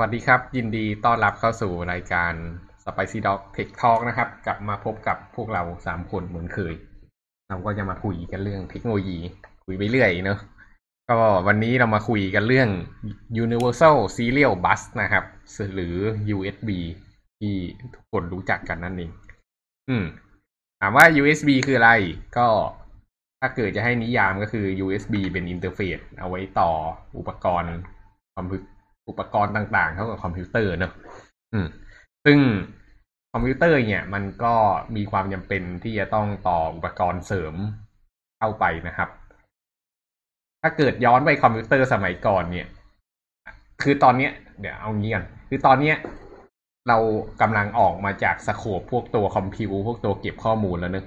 วัสดีครับ ยินดีต้อนรับเข้าสู่รายการ Spicy Dog Tech Talk นะครับ กลับมาพบกับพวกเราสามคนเหมือนเคย เราก็จะมาคุยกันเรื่องเทคโนโลยี คุยไปเรื่อยเนอะก็วันนี้เรามาคุยกันเรื่อง Universal Serial Bus นะครับ หรือ USB ที่ทุกคนรู้จักกันนั่นเองอืม ถามว่า USB คืออะไร ก็ถ้าเกิดจะให้นิยามก็คือ USB เป็น interface เอาไว้ต่ออุปกรณ์คอมพิว อุปกรณ์ต่างๆเข้ากับคอมพิวเตอร์เนอะอืม ซึ่งคอมพิวเตอร์เนี่ย มันก็มีความจำเป็นที่จะต้องต่ออุปกรณ์เสริมเข้าไปนะครับ ถ้าเกิดย้อนไปคอมพิวเตอร์สมัยก่อนเนี่ย คือตอนเนี้ย เดี๋ยวเอางี้กันคือตอนเนี้ยเรากำลังออกมาจาก scope พวกตัวคอมพิวพวกตัวเก็บข้อมูลแล้วเนอะ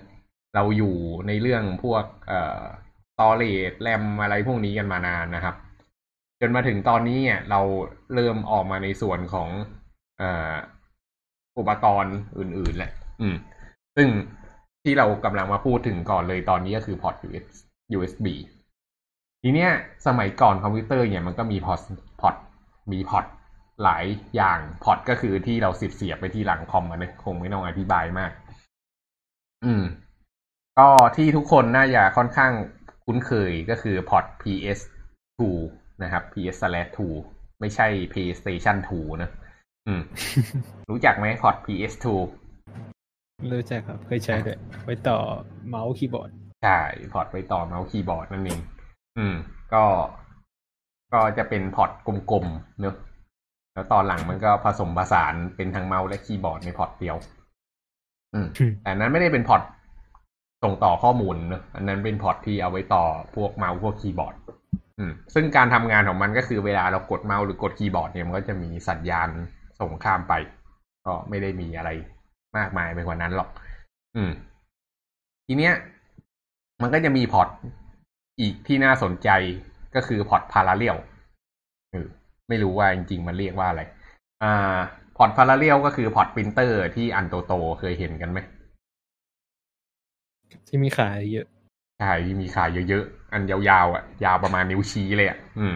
เราอยู่ในเรื่องพวกเอ่อ storage RAM อะไรพวกนี้กันมานานนะครับ จนมาถึงตอนนี้เนี่ยเราเริ่มออกมาในส่วนของอุปกรณ์อื่นๆแหละ อืม ซึ่งที่เรากำลังมาพูดถึงก่อนเลยตอนนี้ก็คือพอร์ต USB ทีเนี้ยสมัยก่อนคอมพิวเตอร์เนี่ยมันก็มีพอร์ตพอร์ตมีพอร์ตหลายอย่างพอร์ตก็คือที่เราเสียบเสียบไปที่หลังคอมมันคงไม่ต้องอธิบายมาก อืม ก็ที่ทุกคนน่าจะค่อนข้างคุ้นเคยก็คือพอร์ต PS2 นะครับ PS/2 ไม่ใช่ PlayStation 2 นะอืม รู้จักไหมพอร์ต PS2 รู้จักครับ เคยใช้ด้วยไว้ต่อเมาส์คีย์บอร์ด ใช่พอร์ตไว้ต่อเมาส์คีย์บอร์ดนั่นเองอืม ก็ ก็จะเป็นพอร์ตกลมๆเนอะแล้วตอนหลังมันก็ผสมผสานเป็นทั้งเมาส์และคีย์บอร์ดในพอร์ตเดียว อืม แต่นั้นไม่ได้เป็นพอร์ตส่งต่อข้อมูลเนอะอันนั้นเป็นพอร์ตที่เอาไว้ต่อพวกเมาส์พวกคีย์บอร์ดอืม ซึ่งการทำงานของมันก็คือเวลาเรากดเมาส์หรือกดคีย์บอร์ดเนี่ยมันก็จะมีสัญญาณส่งข้ามไป ก็ไม่ได้มีอะไรมากมายไปกว่านั้นหรอก อืม ทีเนี้ย มันก็จะมีพอร์ตอีกที่น่าสนใจก็คือพอร์ต parallel ไม่รู้ว่าจริง ๆ มันเรียกว่าอะไร อ่า พอร์ต parallel ก็คือพอร์ตปรินเตอร์ที่อันโตๆเคยเห็นกันไหมที่มีขายเยอะ ใช่ที่มีขายเยอะๆ อันยาวๆอะ ยาวประมาณนิ้วชี้เลยอะ อืม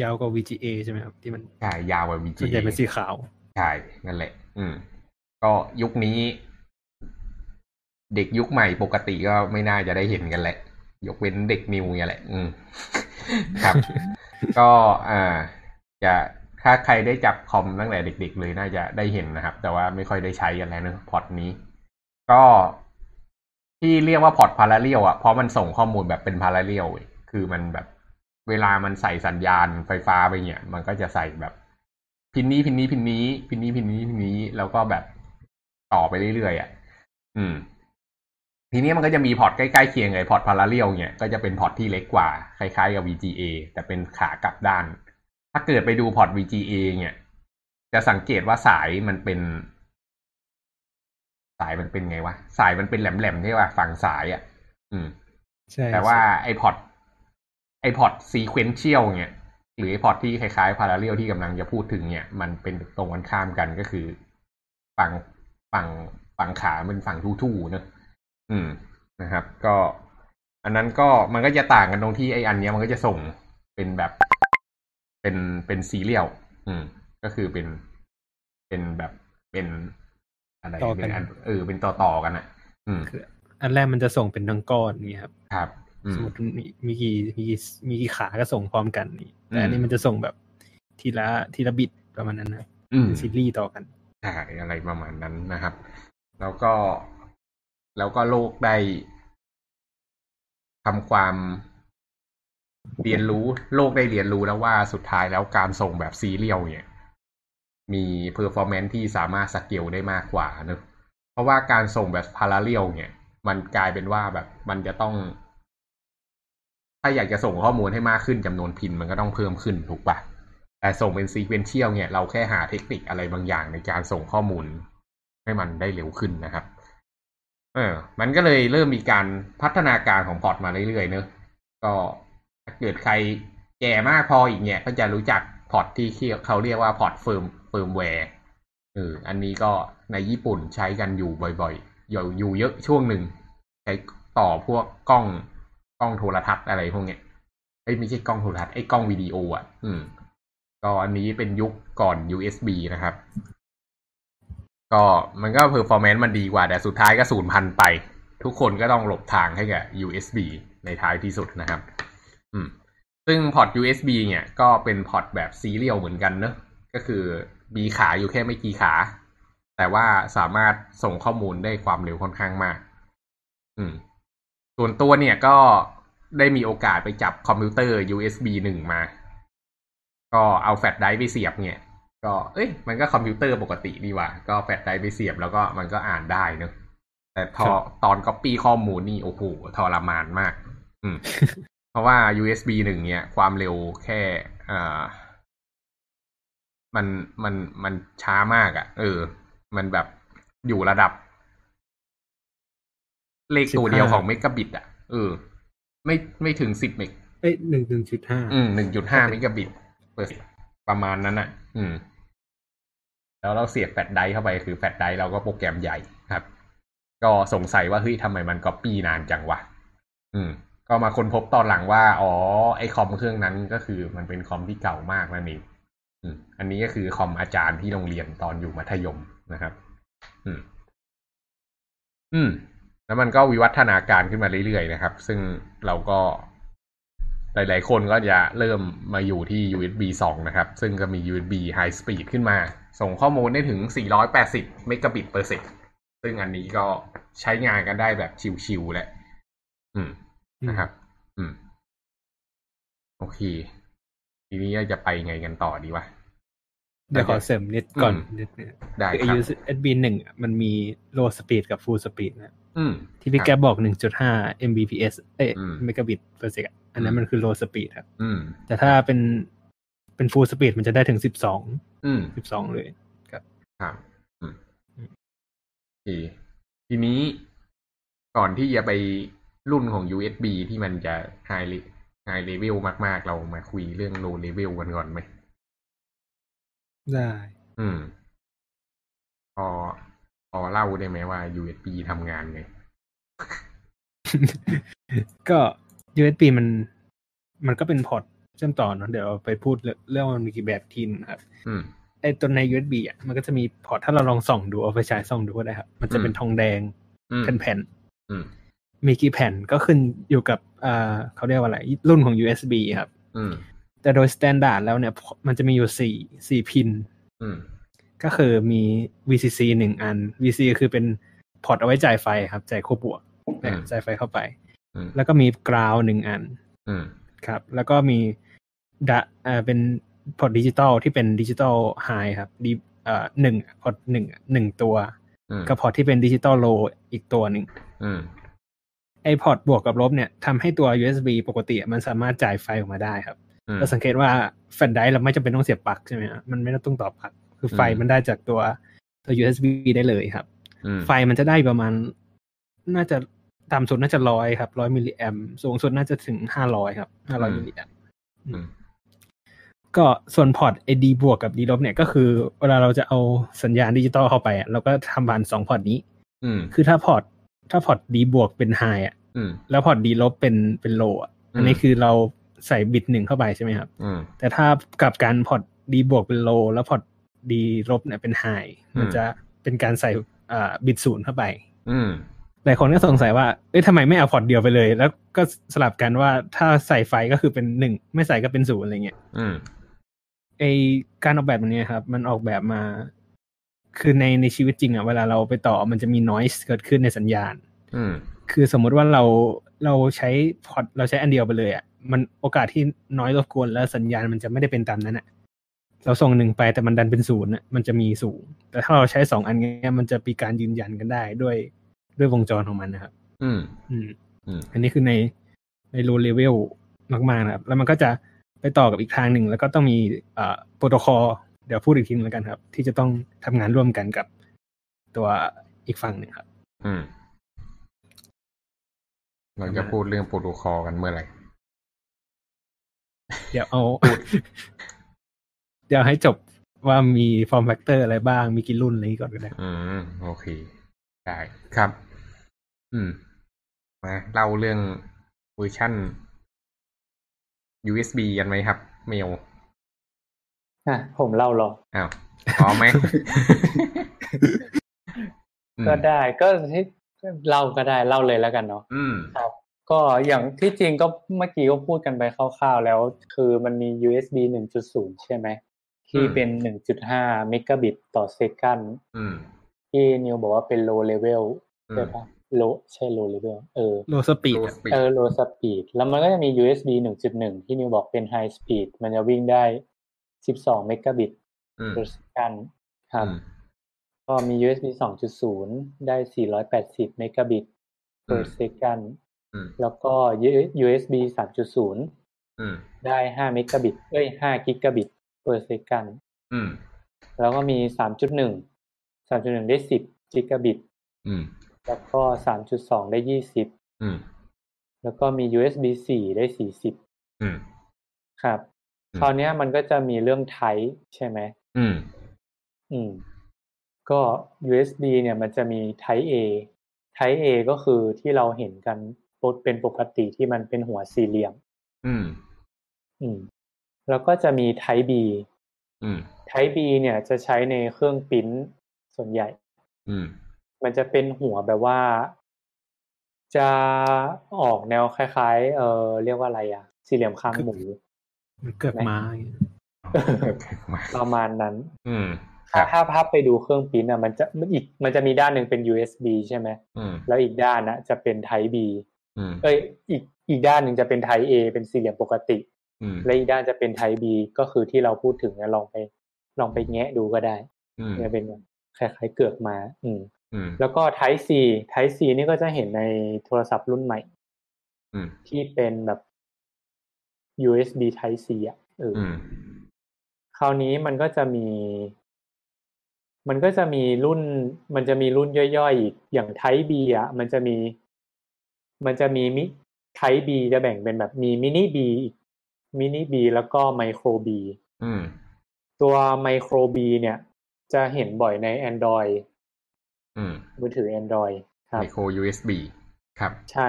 ยาวกว่า VGA ใช่ไหมครับ ที่มันใช่ยาวกว่าส่วน VGA ใหญ่เป็นสีขาวใช่นั่นแหละ อืม ก็ยุคนี้ เด็กยุคใหม่ปกติก็ไม่น่าจะได้เห็นกันแหละ ยกเว้นเด็กนิวเนี่ยแหละ อืม ครับ ก็อ่าจะถ้าใครได้จับคอมตั้งแต่เด็ก ๆ เลยน่าจะได้เห็นนะครับ แต่ว่าไม่ค่อยได้ใช้กันแล้วเนอะพอร์ตนี้ ก็ ที่เรียกว่าพอร์ต parallel อะเพราะมันส่งข้อมูลแบบเป็น parallel คือมันแบบเวลามันใส่สัญญาณไฟฟ้าไปเนี่ย มันก็จะใส่แบบ pin นี้ pin นี้ pin นี้ pin นี้ pin นี้ pin นี้แล้วก็แบบต่อไปเรื่อยๆอะ อืม ทีนี้มันก็จะมีพอร์ตใกล้ๆเคียงเลยพอร์ต parallel เนี่ยก็จะเป็นพอร์ตที่เล็กกว่า คล้ายๆกับ VGA แต่เป็นขากลับด้าน ถ้าเกิดไปดูพอร์ต VGA เนี่ย จะสังเกตว่าสายมันเป็น สายมันเป็นไงวะ สายมันเป็นแหลมๆใช่ป่ะฝั่งสายอะ อืม ใช่ แต่ว่าไอ้พอร์ตไอ้พอร์ต sequential เนี่ยหรือไอ้พอร์ตที่คล้ายๆ parallel ที่กำลังจะพูดถึงเนี่ย มันเป็นตรงกันข้ามกันก็คือ ฝั่งฝั่งฝั่งขาเป็นฝั่งทู่ๆเนอะอืมนะครับ ก็ อันนั้นก็มันก็จะต่างกันตรงที่ไออันเนี้ยมันก็จะส่งเป็นแบบเป็นเป็นซีเรียลอืม ก็คือเป็นเป็นแบบเป็น อะไรต่อเป็กันนอันเออเป็นต่อต่อๆกันอะ อืมคืออันแรกมันจะส่งเป็นทั้งก้อนเนี่ยครับครับอืสมมมติมีมีกี่มีกี่มีกี่ขาก็ส่งพร้อมกันนี่แต่อันอืนี้มมันจะส่งแบบทีละทีละบิตประมาณนั้นนะอืมเป็นซีรีส์ต่อกันใช่อะไรประมาณนั้นนะครับ แล้วก็แล้วก็โลกได้ทำความเรียนรู้โลกได้เรียนรู้แล้วว่าสุดท้ายแล้วการส่งแบบ serial เนี่ย มี performance ที่สามารถสเกลได้มากกว่าเนอะเพราะว่าการส่งแบบ parallel เนี่ย มันกลายเป็นว่าแบบมันจะต้อง ถ้าอยากจะส่งข้อมูลให้มากขึ้นจำนวน pin มันก็ต้องเพิ่มขึ้นถูกปะแต่ส่งเป็น sequential เนี่ย เราแค่หาเทคนิคอะไรบางอย่างในการส่งข้อมูลให้มันได้เร็วขึ้นนะครับ เออ มันก็เลยเริ่มมีการพัฒนาการของพอร์ตมาเรื่อยๆเนอะก็ถ้าเกิดใครแก่มากพออีกเนี่ย ก็จะรู้จักพอร์ตที่เขาเรียกว่าพอร์ต Fire FireWire เอออันนี้ก็ในญี่ปุ่นใช้กันอยู่บ่อยๆอยู่อยู่เยอะช่วงหนึ่งใช้ต่อพวกกล้องกล้องโทรทัศน์อะไรพวกเนี้ยไอ้ยไม่ใช่กล้องโทรทัศน์ไอ้กล้องวิดีโออะ อืม ก็อันนี้เป็นยุคก่อน USB นะครับ ก็มันก็ performance มันดีกว่า แต่สุดท้ายก็สูญพันธุ์ไป ทุกคนก็ต้องหลบทางให้กับ USB ในท้ายที่สุดนะครับ อืม ซึ่งพอร์ต USB เนี่ย ก็เป็นพอร์ตแบบ serial เหมือนกันเนอะก็คือ มีขาอยู่แค่ไม่กี่ขา แต่ว่าสามารถส่งข้อมูลได้ความเร็วค่อนข้างมาก อืม ส่วนตัวเนี่ยก็ได้มีโอกาสไปจับคอมพิวเตอร์ USB หนึ่งมา ก็เอาแฟลชไดรฟ์ไปเสียบเนี่ย ก็เอ้ย มันก็คอมพิวเตอร์ปกติดีว่า ก็แฟลชไดรฟ์ไปเสียบแล้วก็มันก็อ่านได้เนอะแต่ทอตอนก๊อปปี้ข้อมูลนี่โอ้โหทรมานมาก อืม เพราะว่า USB หนึ่งเนี่ย ความเร็วแค่อ่า มันมันมันช้ามากอะ่ะ เออ มันแบบอยู่ระดับ เลขตัวเดียวของเมกะบิต อะ เออ ไม่ไม่ถึงสิบเมกเอ้ยหนึ่งหนึ่งจุดห้าอืมหนึ่งจุดห้าเมกะบิต per ประมาณนั้นอะ อืม แล้วเราเสียบแฟลชไดรฟ์เข้าไปคือแฟลชไดรฟ์เราก็โปรแกรมใหญ่ครับ ก็สงสัยว่าเฮ้ยทำไมมันก๊อปปี้นานจังวะอืม ก็มาค้นพบตอนหลังว่า อ๋อ ไอคอมเครื่องนั้นก็คือมันเป็นคอมที่เก่ามากนั่นเองอืม อันนี้ก็คือคอมอาจารย์ที่โรงเรียนตอนอยู่มัธยมนะครับ อืม อืม แล้วมันก็วิวัฒนาการขึ้นมาเรื่อยๆนะครับ ซึ่งเราก็หลายๆคนก็จะเริ่มมาอยู่ที่ USB 2 นะครับ ซึ่งก็มี USB High Speed ขึ้นมา ส่งข้อมูลได้ถึง 480 เมกะบิต per sec ซึ่งอันนี้ก็ใช้งานกันได้แบบชิวๆแหละ อืม นะครับ อืม โอเค ทีนี้จะไปไงกันต่อดีวะเดี๋ยวขอเสริมนิดก่อนอืมนิดนึงได้คือครับ USB หนึ่งอะมันมี low speed กับ full speed นะอืมที่พี่ครับแก๊บบอกหนึ่งจุดห้า Mbps เอ้ยอืมเมกะบิต per sec อันนั้อืนมมันคือ low speed ครับอืมแต่ถ้าเป็นเป็น full speed มันจะได้ถึงสิบสองอืมสิบสองเลยครับอืมโอเคทีนี้ก่อนที่จะไปรุ่นของ USB ที่มันจะ high le- high level มาก ๆ เรามาคุยเรื่อง low level กันก่อนไหม ได้ อืม พอพอเล่าได้ไหมว่า USB ทำงานไง ก็ USB มัน มันก็เป็นพอร์ตเชื่อมต่อเนอะเดี๋ยวเราไปพูดเรื่องเรื่องว่ามันมีกี่แบบทีนงครับอืมไอ้ตัวใน USB อะมันก็จะมีพอร์ตถ้าเราลองส่องดูเอาไปใช้ส่องดูก็ได้ครับ มันจะเป็นอืมทองแดงอืมแผ่นอืมๆ มีกี่แผ่นก็ขึ้นอยู่กับอ่าเขาเรียกว่าอะไร รุ่นของ USB ครับอืมแต่โดย standard แล้วเนี่ยมันจะมีอยู่สี่สี่ pin อืมก็คือมี VCC หนึ่งอัน VCC คือเป็นพอร์ตเอาไว้จ่ายไฟครับจ่ายขั้วบวกอืมจ่ายไฟเข้าไปอืมแล้วก็มี ground หนึ่งอันอืมครับ แล้วก็มีดะอ่าเป็นพอร์ตดิจิตอลที่เป็น digital high ครับ D เอ่อหนึ่งพอร์ตหนึ่งหนึ่งตัวอืมกับพอร์ตที่เป็น digital low อีกตัวหนึ่ง อืมไอพอร์ตบวกกับลบเนี่ยทำให้ตัว USB ปกติมันสามารถจ่ายไฟออกมาได้ครับอืมเราสังเกตว่าแฟลชไดรฟ์เราไม่จำเป็นต้องเสียบปลั๊กใช่ไหมฮะมันไม่ต้องต่อปลั๊กคือไฟอืมมันได้จากตัวตัว USB ได้เลยครับอืมไฟมันจะได้ประมาณ น่าจะต่ำสุดน่าจะร้อยครับร้อยมิลลิแอมสูงสุดน่าจะถึงห้าร้อยครับห้าร้อยมิลลิแอมอืมก็ส่วนพอร์ต AD บวกกับ D ลบเนี่ยก็คือ เวลาเราจะเอาสัญญาณดิจิตอลเข้าไปอะเราก็ทำผ่านสองพอร์ตนี้อืมคือถ้าพอร์ต ถ้าพอร์ต D บวกเป็น high อะอืมแล้วพอร์ต D ลบเป็นเป็น low อะอันนี้อืมคือเราใส่บิตหนึ่งเข้าไปใช่ไหมครับอืมแต่ถ้ากลับกันพอร์ต D บวกเป็น low แล้วพอร์ต D ลบเนี่ยเป็น highมันอืมจะเป็นการใส่อ่าบิตศูนย์เข้าไปอืมหลายคนก็สงสัยว่า เอ้ยทำไมไม่เอาพอร์ตเดียวไปเลย แล้วก็สลับกันว่าถ้าใส่ไฟก็คือเป็นหนึ่ง ไม่ใส่ก็เป็นศูนย์อะไรเงี้ยอืมไอการออกแบบมันเนี้ยครับ มันออกแบบมา คือในในชีวิตจริงอะเวลาเราไปต่อมันจะมี noise เกิดขึ้นในสัญญาณอืมคือสมมุติว่าเราเราใช้พอร์ตเราใช้อันเดียวไปเลยอะมันโอกาสที่ noise รบกวนแล้วสัญญาณมันจะไม่ได้เป็นตามนั้นอะเราส่งหนึ่งไปแต่มันดันเป็นศูนย์อะมันจะมีสูง แต่ถ้าเราใช้สองอันเนี้ยมันจะมีการยืนยันกันได้ด้วยด้วยวงจรของมันนะครับ อืม อืมอืมอันนี้คือในใน low level มากๆนะครับ แล้วมันก็จะไปต่อกับอีกทางหนึ่ง แล้วก็ต้องมีเอ่อโปรโตคอล เดี๋ยวพูดอีกทีนึงแล้วกันครับ ที่จะต้องทำงานร่วมกันกับตัวอีกฝั่งหนึ่งครับ อืม เราจะพูดเรื่องโปรโตคอลกันเมื่อไหร่ เดี๋ยวเอาเดี๋ยวให้จบว่ามี form factor อะไรบ้าง มีกี่รุ่นอะไรอย่างนี้ก่อนก็ได้ อืม โอเค ได้ครับ อืม มาเล่าเรื่องเวอร์ชัน USB กันไหมครับ เมล อะผมเล่ารออ้าวพร้อมไหมอืมก็ได้ก็ที่เล่าก็ได้เล่าเลยแล้วกันเนาะอืมครับ ก็อย่างที่จริงก็เมื่อกี้ก็พูดกันไปคร่าวๆแล้ว คือมันมี USB 1.0 ใช่ไหม ที่อืมเป็น 1.5เมกะบิตต่อ second อืมที่นิวบอกว่าเป็น low level อืมใช่ปะ low ใช่ low level เออโ low speed low speed เออ low speed แล้วมันก็จะมี USB 1.1 ที่นิวบอกเป็น high speed มันจะวิ่งได้ 12 เมกะบิตอืมต่อ second ครับอืมก็มี USB 2.0 ได้ 480 เมกะบิต per อืม second อืมแล้วก็ USB 3.0อืมได้ 5 เมกะบิต เอ้ย 5 กิกะบิต per second อืมแล้วก็มี 3.1 3.1 ได้ 10 กิกะบิตอืมแล้วก็ 3.2 ได้ 20อืมแล้วก็มี USB 4 ได้ 40อืมครับอืม คราวเนี้ยมันก็จะมีเรื่อง Type ใช่ไหมอืม อืม ก็ USB เนี่ยมันจะมี Type A Type A ก็คือที่เราเห็นกันเป็นปกติที่มันเป็นหัวสี่เหลี่ยม อืม อืม แล้วก็จะมี Type B อืม Type B เนี่ยจะใช้ในเครื่องปริ้นส่วนใหญ่ อืม มันจะเป็นหัวแบบว่า จะออกแนวคล้าย ๆ เออเรียกว่าอะไรอะสี่เหลี่ยมคางหมูมัน เกือกม้าอย่างเงี้ยมาประมาณนั้น อืมคถ้ารับถ้าภาพไปดูเครื่องปริ้นอะมันจะมันอีกมันจะมีด้านหนึ่งเป็น USB ใช่ไหมอืมแล้วอีกด้านนะจะเป็น Type B อืมเอ้ยอีกอีกด้านหนึ่งจะเป็น Type A เป็นสี่เหลี่ยมปกติอืมและอีกด้านจะเป็น Type B ก็คือที่เราพูดถึงเนี่ยลองไป ลองไปแงะดูก็ได้อืมเนี่ยเป็นคล้ายๆเกือกมาอืมอืมแล้วก็ Type C Type C นี่ก็จะเห็นในโทรศัพท์รุ่นใหม่อืมที่เป็นแบบ USB Type C อะเออออืมคราวนี้มันก็จะมี มันก็จะมีรุ่น มันจะมีรุ่นย่อยๆอีกอย่าง Type B อะมันจะมี มันจะมีมิ Type B จะแบ่งเป็นแบบมีมินิ B อีกมินิ B แล้วก็ไมโคร B อืมตัวไมโคร B เนี่ย จะเห็นบ่อยใน Android อืมมือถือ Android ครับไมโคร USB ครับ ใช่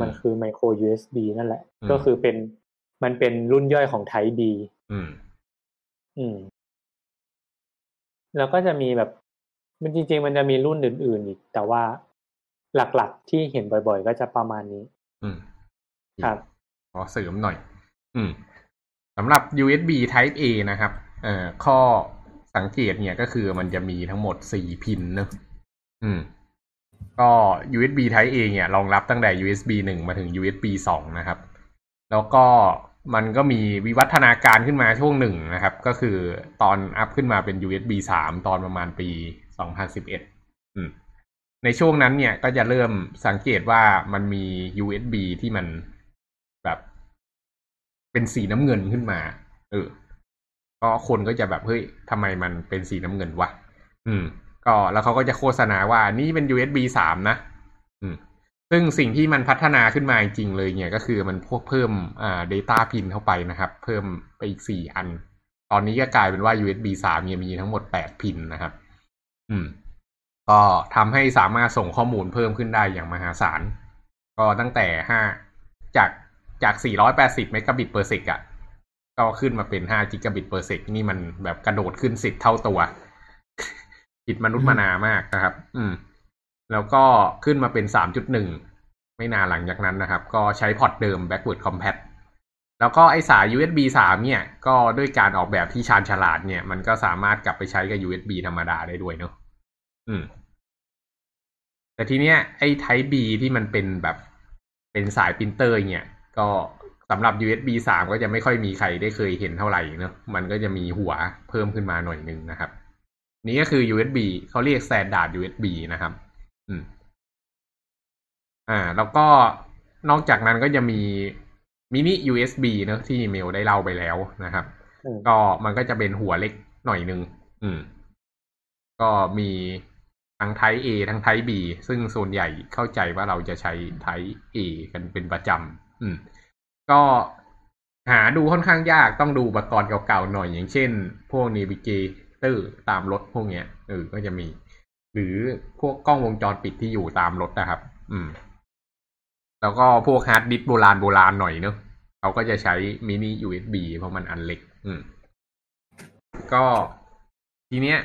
มันอืมคือไมโคร USB นั่นแหละอืมก็คือเป็น มันเป็นรุ่นย่อยของ Type B อืม อืม แล้วก็จะมีแบบ มันจริง ๆ มันจะมีรุ่นอื่น ๆ อีก แต่ว่าหลักๆ ที่เห็นบ่อย ๆ ก็จะประมาณนี้ อืม ครับขอเสริมหน่อย อืมสำหรับ USB Type A นะครับ เอ่อ ข้อสังเกตเนี่ยก็คือมันจะมีทั้งหมดสี่พินเนอะอืม ก็ USB Type A เนี่ยรองรับตั้งแต่ USB หนึ่งมาถึง USB สองนะครับ แล้วก็มันก็มีวิวัฒนาการขึ้นมาช่วงหนึ่งนะครับ ก็คือตอนอัพขึ้นมาเป็น USB สามตอนประมาณปี 2011อืมในช่วงนั้นเนี่ยก็จะเริ่มสังเกตว่ามันมี USB ที่มันแบบเป็นสีน้ำเงินขึ้นมา เออ ก็คนก็จะแบบเฮ้ยทำไมมันเป็นสีน้ำเงินวะ อืม ก็แล้วเขาก็จะโฆษณาว่านี่เป็น USB สามนะ ซึ่งสิ่งที่มันพัฒนาขึ้นมาจริงเลยเนี่ยก็คือมันพวกเพิ่มอ่า data pin เข้าไปนะครับ เพิ่มไปอีกสี่อัน ตอนนี้ก็กลายเป็นว่า USB สามเนี่ยมีทั้งหมดแปดพินนะครับ อืม ก็ทำให้สามารถส่งข้อมูลเพิ่มขึ้นได้อย่างมหาศาล ก็ตั้งแต่ห้าจากจาก 480 เมกะบิต per sec อะก็ขึ้นมาเป็น 5 กิกะบิต per sec นี่มันแบบกระโดดขึ้นสิบเท่าตัวผิดมนุษย์มานามากนะครับ อืม แล้วก็ขึ้นมาเป็น 3.1 ไม่นานหลังจากนั้นนะครับ ก็ใช้พอร์ตเดิม backward compat แล้วก็ไอสาย USB 3 เนี่ย ก็ด้วยการออกแบบที่ชาญฉลาดเนี่ย มันก็สามารถกลับไปใช้กับ USB ธรรมดาได้ด้วยเนอะอืม แต่ทีเนี้ยไอ้ Type B ที่มันเป็นแบบเป็นสายปรินเตอร์ เนี่ย ก็สำหรับ USB 3 ก็จะไม่ค่อยมีใครได้เคยเห็นเท่าไหร่เนอะมันก็จะมีหัวเพิ่มขึ้นมาหน่อยนึงนะครับ นี่ก็คือ USB เขาเรียก Standard USB นะครับ อืม อ่า แล้วก็นอกจากนั้นก็จะมีมินิ USB เนอะที่เมลได้เล่าไปแล้วนะครับอืมก็มันก็จะเป็นหัวเล็กหน่อยหนึ่งอืม ก็มีทั้ง Type A ทั้ง Type B ซึ่งส่วนใหญ่เข้าใจว่าเราจะใช้ Type A กันเป็นประจำอืม ก็หาดูค่อนข้างยากต้องดูอุปกรณ์เก่าๆหน่อยอย่างเช่น พวก Navigator ตามรถพวกเนี้ยเออก็จะมี หรือพวกกล้องวงจรปิดที่อยู่ตามรถนะครับ อืม แล้วก็พวกฮาร์ดดิสก์โบราณโบราณหน่อยเนอะเขาก็จะใช้มินิ USB เพราะมันอันเล็ก อืม ก็ทีเนี้ย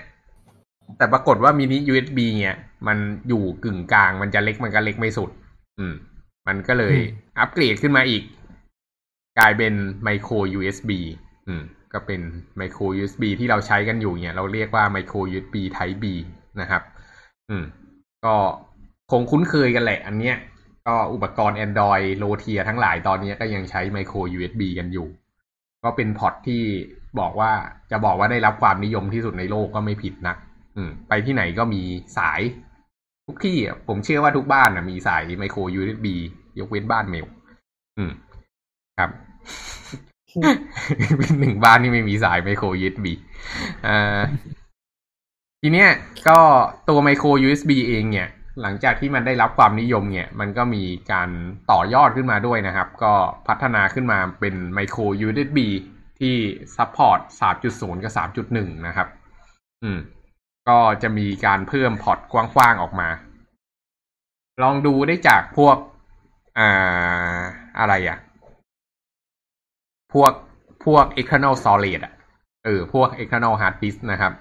แต่ปรากฏว่ามินิ USB เนี่ย มันอยู่กึ่งกลาง มันจะเล็กมันก็เล็กไม่สุด อืม มันก็เลยอัปเกรดขึ้นมาอีก กลายเป็นไมโคร USB อืม ก็เป็นไมโคร USB ที่เราใช้กันอยู่เนี่ย เราเรียกว่าไมโคร USB Type B นะครับ อืม ก็คงคุ้นเคยกันแหละ อันเนี้ย ก็อุปกรณ์ Android โลเทียทั้งหลายตอนนี้ก็ยังใช้ไมโคร USB กันอยู่ ก็เป็นพอร์ตที่บอกว่าจะบอกว่าได้รับความนิยมที่สุดในโลกก็ไม่ผิดนะอืม ไปที่ไหนก็มีสาย ทุกที่อะผมเชื่อว่าทุกบ้านอะมีสายไมโคร USB ยกเว้นบ้านเมล อืม ครับเป็นหนึ่งบ้านที่ไม่มีสายไมโคร USB อ่า ทีเนี้ยก็ตัวไมโคร USB เองเนี่ย หลังจากที่มันได้รับความนิยมเนี่ย มันก็มีการต่อยอดขึ้นมาด้วยนะครับ ก็พัฒนาขึ้นมาเป็นไมโคร USB ที่ซัพพอร์ต 3.0 กับ 3.1 นะครับ อืม ก็จะมีการเพิ่มพอร์ตกว้างๆออกมา ลองดูได้จากพวก อ่า อะไรอะพวก พวก external storage อะเออ พวก external hard disk นะครับ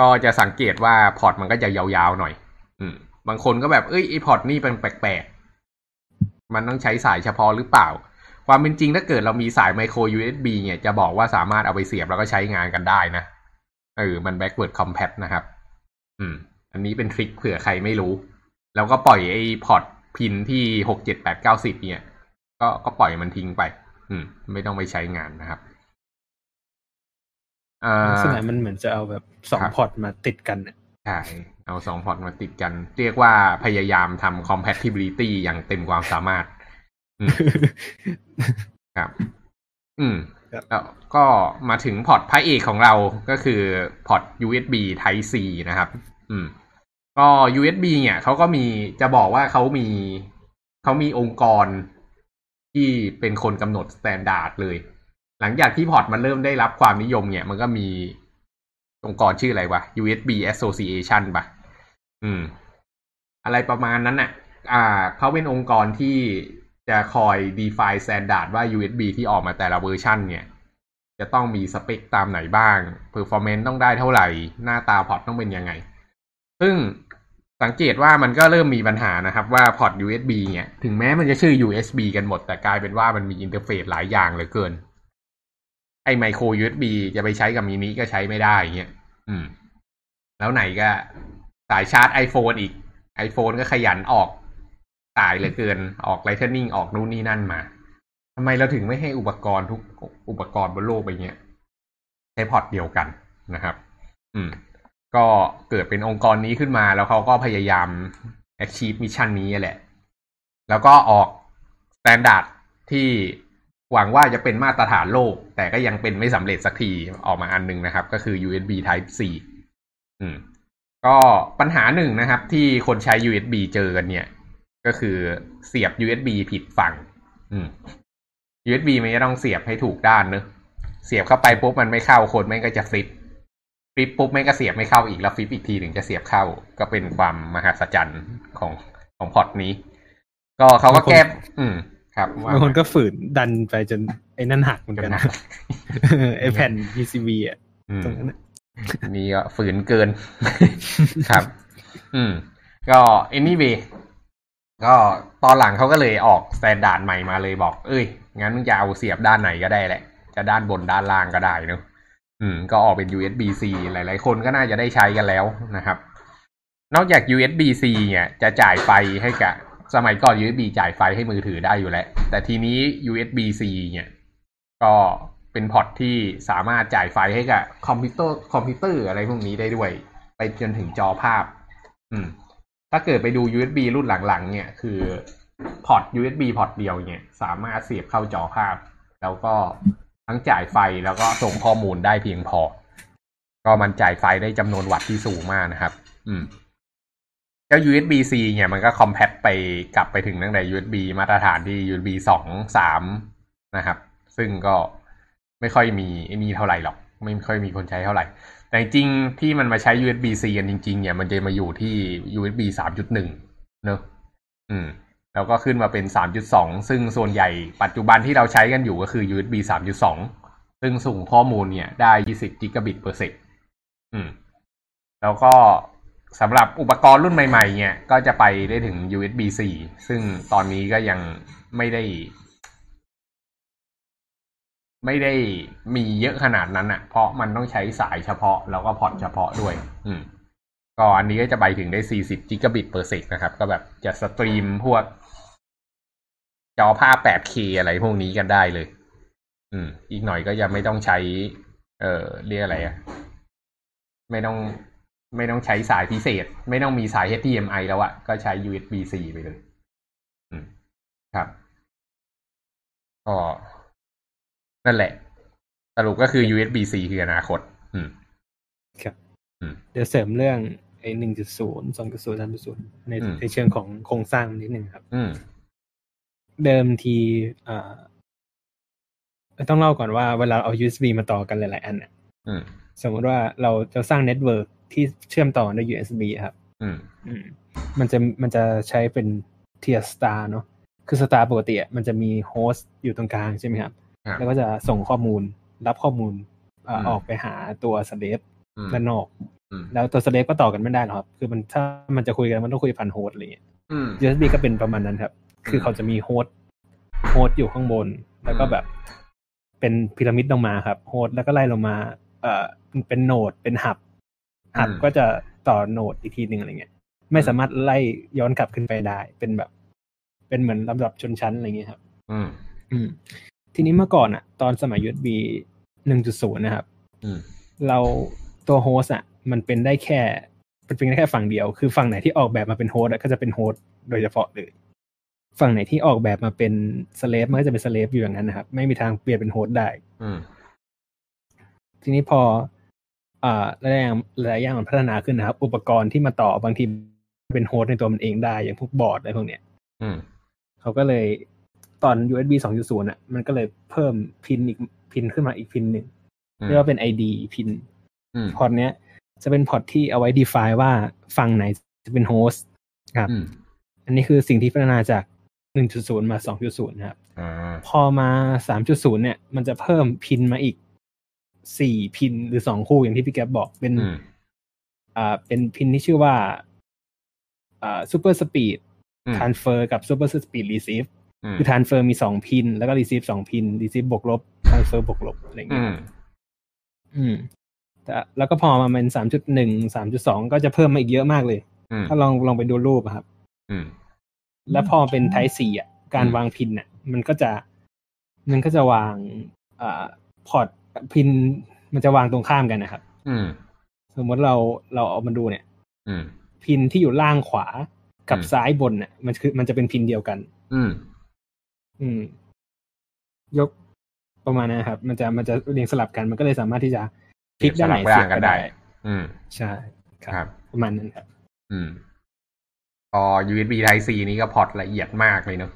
ก็จะสังเกตว่าพอร์ตมันก็จะยาวๆหน่อย อืม บางคนก็แบบ เอ้ยไอพอร์ตนี่เป็นแปลกๆ มันต้องใช้สายเฉพาะหรือเปล่า ความเป็นจริงถ้าเกิดเรามีสายไมโคร USB เนี่ยจะบอกว่าสามารถเอาไปเสียบแล้วก็ใช้งานกันได้นะ เออ มัน backward compat นะครับ อืม อันนี้เป็น trick เผื่อใครไม่รู้ แล้วก็ปล่อยไอ้พอร์ต pin ที่หกเจ็ดแปดเก้าสิบเนี่ย ก็ก็ปล่อยมันทิ้งไป อืม ไม่ต้องไปใช้งานนะครับ ลักษณะมันเหมือนจะเอาแบบสองครับพอร์ตมาติดกันอะใช่เอาสองพอร์ตมาติดกัน เรียกว่าพยายามทำ compatibility อย่างเต็มความสามารถอืมครับ อืมครับแล้วก็มาถึงพอร์ตพระเอกของเราก็คือพอร์ต USB Type C นะครับ อืม ก็ USB เนี่ยเขาก็มีจะบอกว่าเขามีเขามีองค์กรที่เป็นคนกำหนด standard เลย หลังจากที่พอร์ตมันเริ่มได้รับความนิยมเนี่ย มันก็มีองค์กรชื่ออะไรวะ USB Association ปะอืม อะไรประมาณนั้นน่ะ อ่าเขาเป็นองค์กรที่จะคอย define standard ว่า USB ที่ออกมาแต่ละเวอร์ชันเนี่ย จะต้องมีสเปคตามไหนบ้าง performance ต้องได้เท่าไหร่ หน้าตาพอร์ตต้องเป็นยังไง ซึ่งสังเกตว่ามันก็เริ่มมีปัญหานะครับว่าพอร์ต USB เนี่ย ถึงแม้มันจะชื่อ USB กันหมด แต่กลายเป็นว่ามันมี interface หลายอย่างเหลือเกิน ไอ้ micro USB จะไปใช้กับมินิก็ใช้ไม่ได้เงี้ยอืม แล้วไหนก็สายชาร์จ iPhone อีก iPhone ก็ขยันออกสายเหลือเกินออก Lightning ออกนู่นนี่นั่นมาทำไมเราถึงไม่ให้อุปกรณ์ทุกอุปกรณ์บนโลกไปเนี้ยใช้พอร์ตเดียวกันนะครับ อืม ก็เกิดเป็นองค์กรนี้ขึ้นมาแล้วเขาก็พยายาม achieve mission นี้แหละ แล้วก็ออก standard ที่ หวังว่าจะเป็นมาตรฐานโลก แต่ก็ยังเป็นไม่สำเร็จสักทีออกมาอันหนึงนะครับ ก็คือ USB Type C อืม ก็ปัญหาหนึ่งนะครับ ที่คนใช้ USB เจอกันเนี่ย ก็คือเสียบ USB ผิดฝั่ง อืม USB มันจะต้องเสียบให้ถูกด้านเนอะเสียบเข้าไปปุ๊บมันไม่เข้าคนแม่งก็จะฟลิปฟลิปปุ๊บแม่งก็เสียบไม่เข้าอีกแล้วฟลิปอีกทีถึงจะเสียบเข้า ก็เป็นความมหัศจรรย์ของของพอร์ตนี้ ก็เขาก็แก้อืม ครับว่าบางคนก็ฝืนดันไปจนไอ้นั่นหักเหมือนจกันนหนักไอ้แผ่น PCB อะอืมตรงนั้นอะนี่ก็ฝืนเกิน ครับ อืม ก็ anyway ก็ตอนหลังเขาก็เลยออก standard ใหม่มาเลยบอก เอ้ย งั้นมึงจะเอาเสียบด้านไหนก็ได้แหละ จะด้านบนด้านล่างก็ได้เนอะอืม ก็ออกเป็น USB-C หลาย ๆ คนก็น่าจะได้ใช้กันแล้วนะครับ นอกจาก USB-C เนี่ย จะจ่ายไฟให้กับ สมัยก่อน USB จ่ายไฟให้มือถือได้อยู่แล้ว แต่ทีนี้ USB-C เนี่ยก็เป็นพอร์ตที่สามารถจ่ายไฟให้กับคอมพิวเตอร์คอมพิวเตอร์อะไรพวกนี้ได้ด้วย ไปจนถึงจอภาพ อืม ถ้าเกิดไปดู USB รุ่นหลังๆ เนี่ยคือพอร์ต USB พอร์ตเดียวเนี่ย สามารถเสียบเข้าจอภาพ แล้วก็ทั้งจ่ายไฟแล้วก็ส่งข้อมูลได้เพียงพอ ก็มันจ่ายไฟได้จำนวนวัตต์ที่สูงมากนะครับ อืม เจ้า USB-C เนี่ยมันก็ compat ไปกลับไปถึงตั้งแต่ USB มาตรฐานที่ USB สองสามนะครับ ซึ่งก็ไม่ค่อยมีไอ้นี่เท่าไหร่หรอก ไม่ค่อยมีคนใช้เท่าไหร่ แต่จริงที่มันมาใช้ USB-C กันจริง ๆ เนี่ยมันจะมาอยู่ที่ USB สามจุดหนึ่งเนอะอืม แล้วก็ขึ้นมาเป็นสามจุดสองซึ่งส่วนใหญ่ปัจจุบันที่เราใช้กันอยู่ก็คือ USB สามจุดสองซึ่งส่งข้อมูลเนี่ยได้20กิกะบิต per sec อืม แล้วก็ สำหรับอุปกรณ์รุ่นใหม่ๆเนี่ยก็จะไปได้ถึง USB 4 ซึ่งตอนนี้ก็ยังไม่ได้ ไม่ได้มีเยอะขนาดนั้นอะ่ะ เพราะมันต้องใช้สายเฉพาะ แล้วก็พอร์ตเฉพาะด้วย อืมก็อันนี้ก็จะไปถึงได้ 40 กิกะบิต per sec นะครับ ก็แบบจะสตรีมพวก จอภาพ 8K อะไรพวกนี้กันได้เลย อืม อีกหน่อยก็ยังไม่ต้องใช้ เอ่อ เรียกอะไรอะไม่ต้อง ไม่ต้องใช้สายพิเศษ ไม่ต้องมีสาย HDMI แล้วอะก็ใช้ USB C ไปเลยอืมครับก็นั่นแหละ สรุปก็คือ USB C คืออนาคต อืม ครับอืมเดี๋ยวเสริมเรื่องไอ้หนึ่งจุดศูนย์สองจุดศูนย์สามจุดศูนย์ในอืมในเชิงของโครงสร้างนิดนึงครับอืมเดิมทีอ่าต้องเล่าก่อนว่าเวลาเอา USB มาต่อกันหลาย ๆ อันน่ะอืมสมมติว่าเราจะสร้าง network ที่เชื่อมต่อด้วย USB ครับอืมอืมมันจะมันจะใช้เป็น tiered star เนาะคือ star ปกติอะมันจะมี host อยู่ตรงกลางใช่ไหมครับครับแล้วก็จะส่งข้อมูลรับข้อมูลเอ่ออืมออกไปหาตัว slave อืมด้านนอกอืมแล้วตัว slave ก็ต่อกันไม่ได้หรอกครับ คือมันถ้ามันจะคุยกันมันต้องคุยผ่าน host อะไรอย่างเงี้ยอืม USB ก็เป็นประมาณนั้นครับ คือเขาจะมี host host อยู่ข้างบน แล้วก็แบบ เป็นพีระมิดลงมาครับ host แล้วก็ไล่ลงมา เอ่อเป็น node เป็น hub hub อืมก็จะต่อ node อีกทีหนึ่งอะไรเงี้ย ไม่สามารถไล่ย้อนกลับขึ้นไปได้ เป็นแบบ เป็นเหมือนลำดับชนชั้นอะไรเงี้ยครับ อืม อืม ทีนี้เมื่อก่อนอะตอนสมัย USB 1.0นะครับอืมเราตัว host อะมันเป็นได้แค่มันเป็นได้แค่ฝั่งเดียว คือฝั่งไหนที่ออกแบบมาเป็น host อะก็จะเป็น host โดยเฉพาะเลย ฝั่งไหนที่ออกแบบมาเป็น slave มันก็จะเป็น slave อยู่อย่างนั้นนะครับ ไม่มีทางเปลี่ยนเป็น host ได้อืมทีนี้พออ่า หลายอย่างหลายอย่างมันพัฒนาขึ้นนะครับ อุปกรณ์ที่มาต่อบางทีเป็น host ในตัวมันเองได้ อย่างพวกบอร์ดอะไรพวกเนี้ยอืมเขาก็เลยตอน USB 2.0อะ มันก็เลยเพิ่ม pin อีก pin ขึ้นมาอีก pin หนึ่งเรียกว่าเป็น ID พินอืมพอร์ตเนี้ย จะเป็นพอร์ตที่เอาไว้ define ว่าฝั่งไหนจะเป็น host ครับอืมอันนี้คือสิ่งที่พัฒนาจาก 1.0 มา 2.0 นะครับอ่าพอมา 3.0 เนี่ย มันจะเพิ่มพินมาอีก 4พินหรือ2คู่อย่างที่พี่แก๊บบอกเป็นอืมอ่า เป็นพินที่ชื่อว่า อ่า super speed อืม transfer กับ super speed receive อืมคือ transfer มี2พิน แล้วก็ receive 2พิน receive บวกลบ transfer บวกลบอะไรอย่างอืเงี้ยมอืมแต่แล้วก็พอมาเป็น3.1 3.2ก็จะเพิ่มมาอีกเยอะมากเลยอืมถ้าลองลองไปดูรูปอะครับอืมแล้วพอเป็นไทป์สี่อะ การอืมวางพินอะ มันก็จะ มันก็จะวางอ่าพอร์ต พินมันจะวางตรงข้ามกันนะครับ อืม สมมติเราเราเอามาดูเนี่ย อืม พินที่อยู่ล่างขวากับอืมซ้ายบนน่ะมันคือมันจะเป็นพินเดียวกัน อืม อืม ยกประมาณนั้นครับ มันจะมันจะเรียงสลับกันมันก็เลยสามารถที่จะพลิกด้านไหนสลับเสีร่ายงบกันก็ได้ได้ อืม ใช่คครัรับบประมาณนั้นครับ อืมพอ USB Type C นี้ก็พอร์ตละเอียดมากเลยเนอะ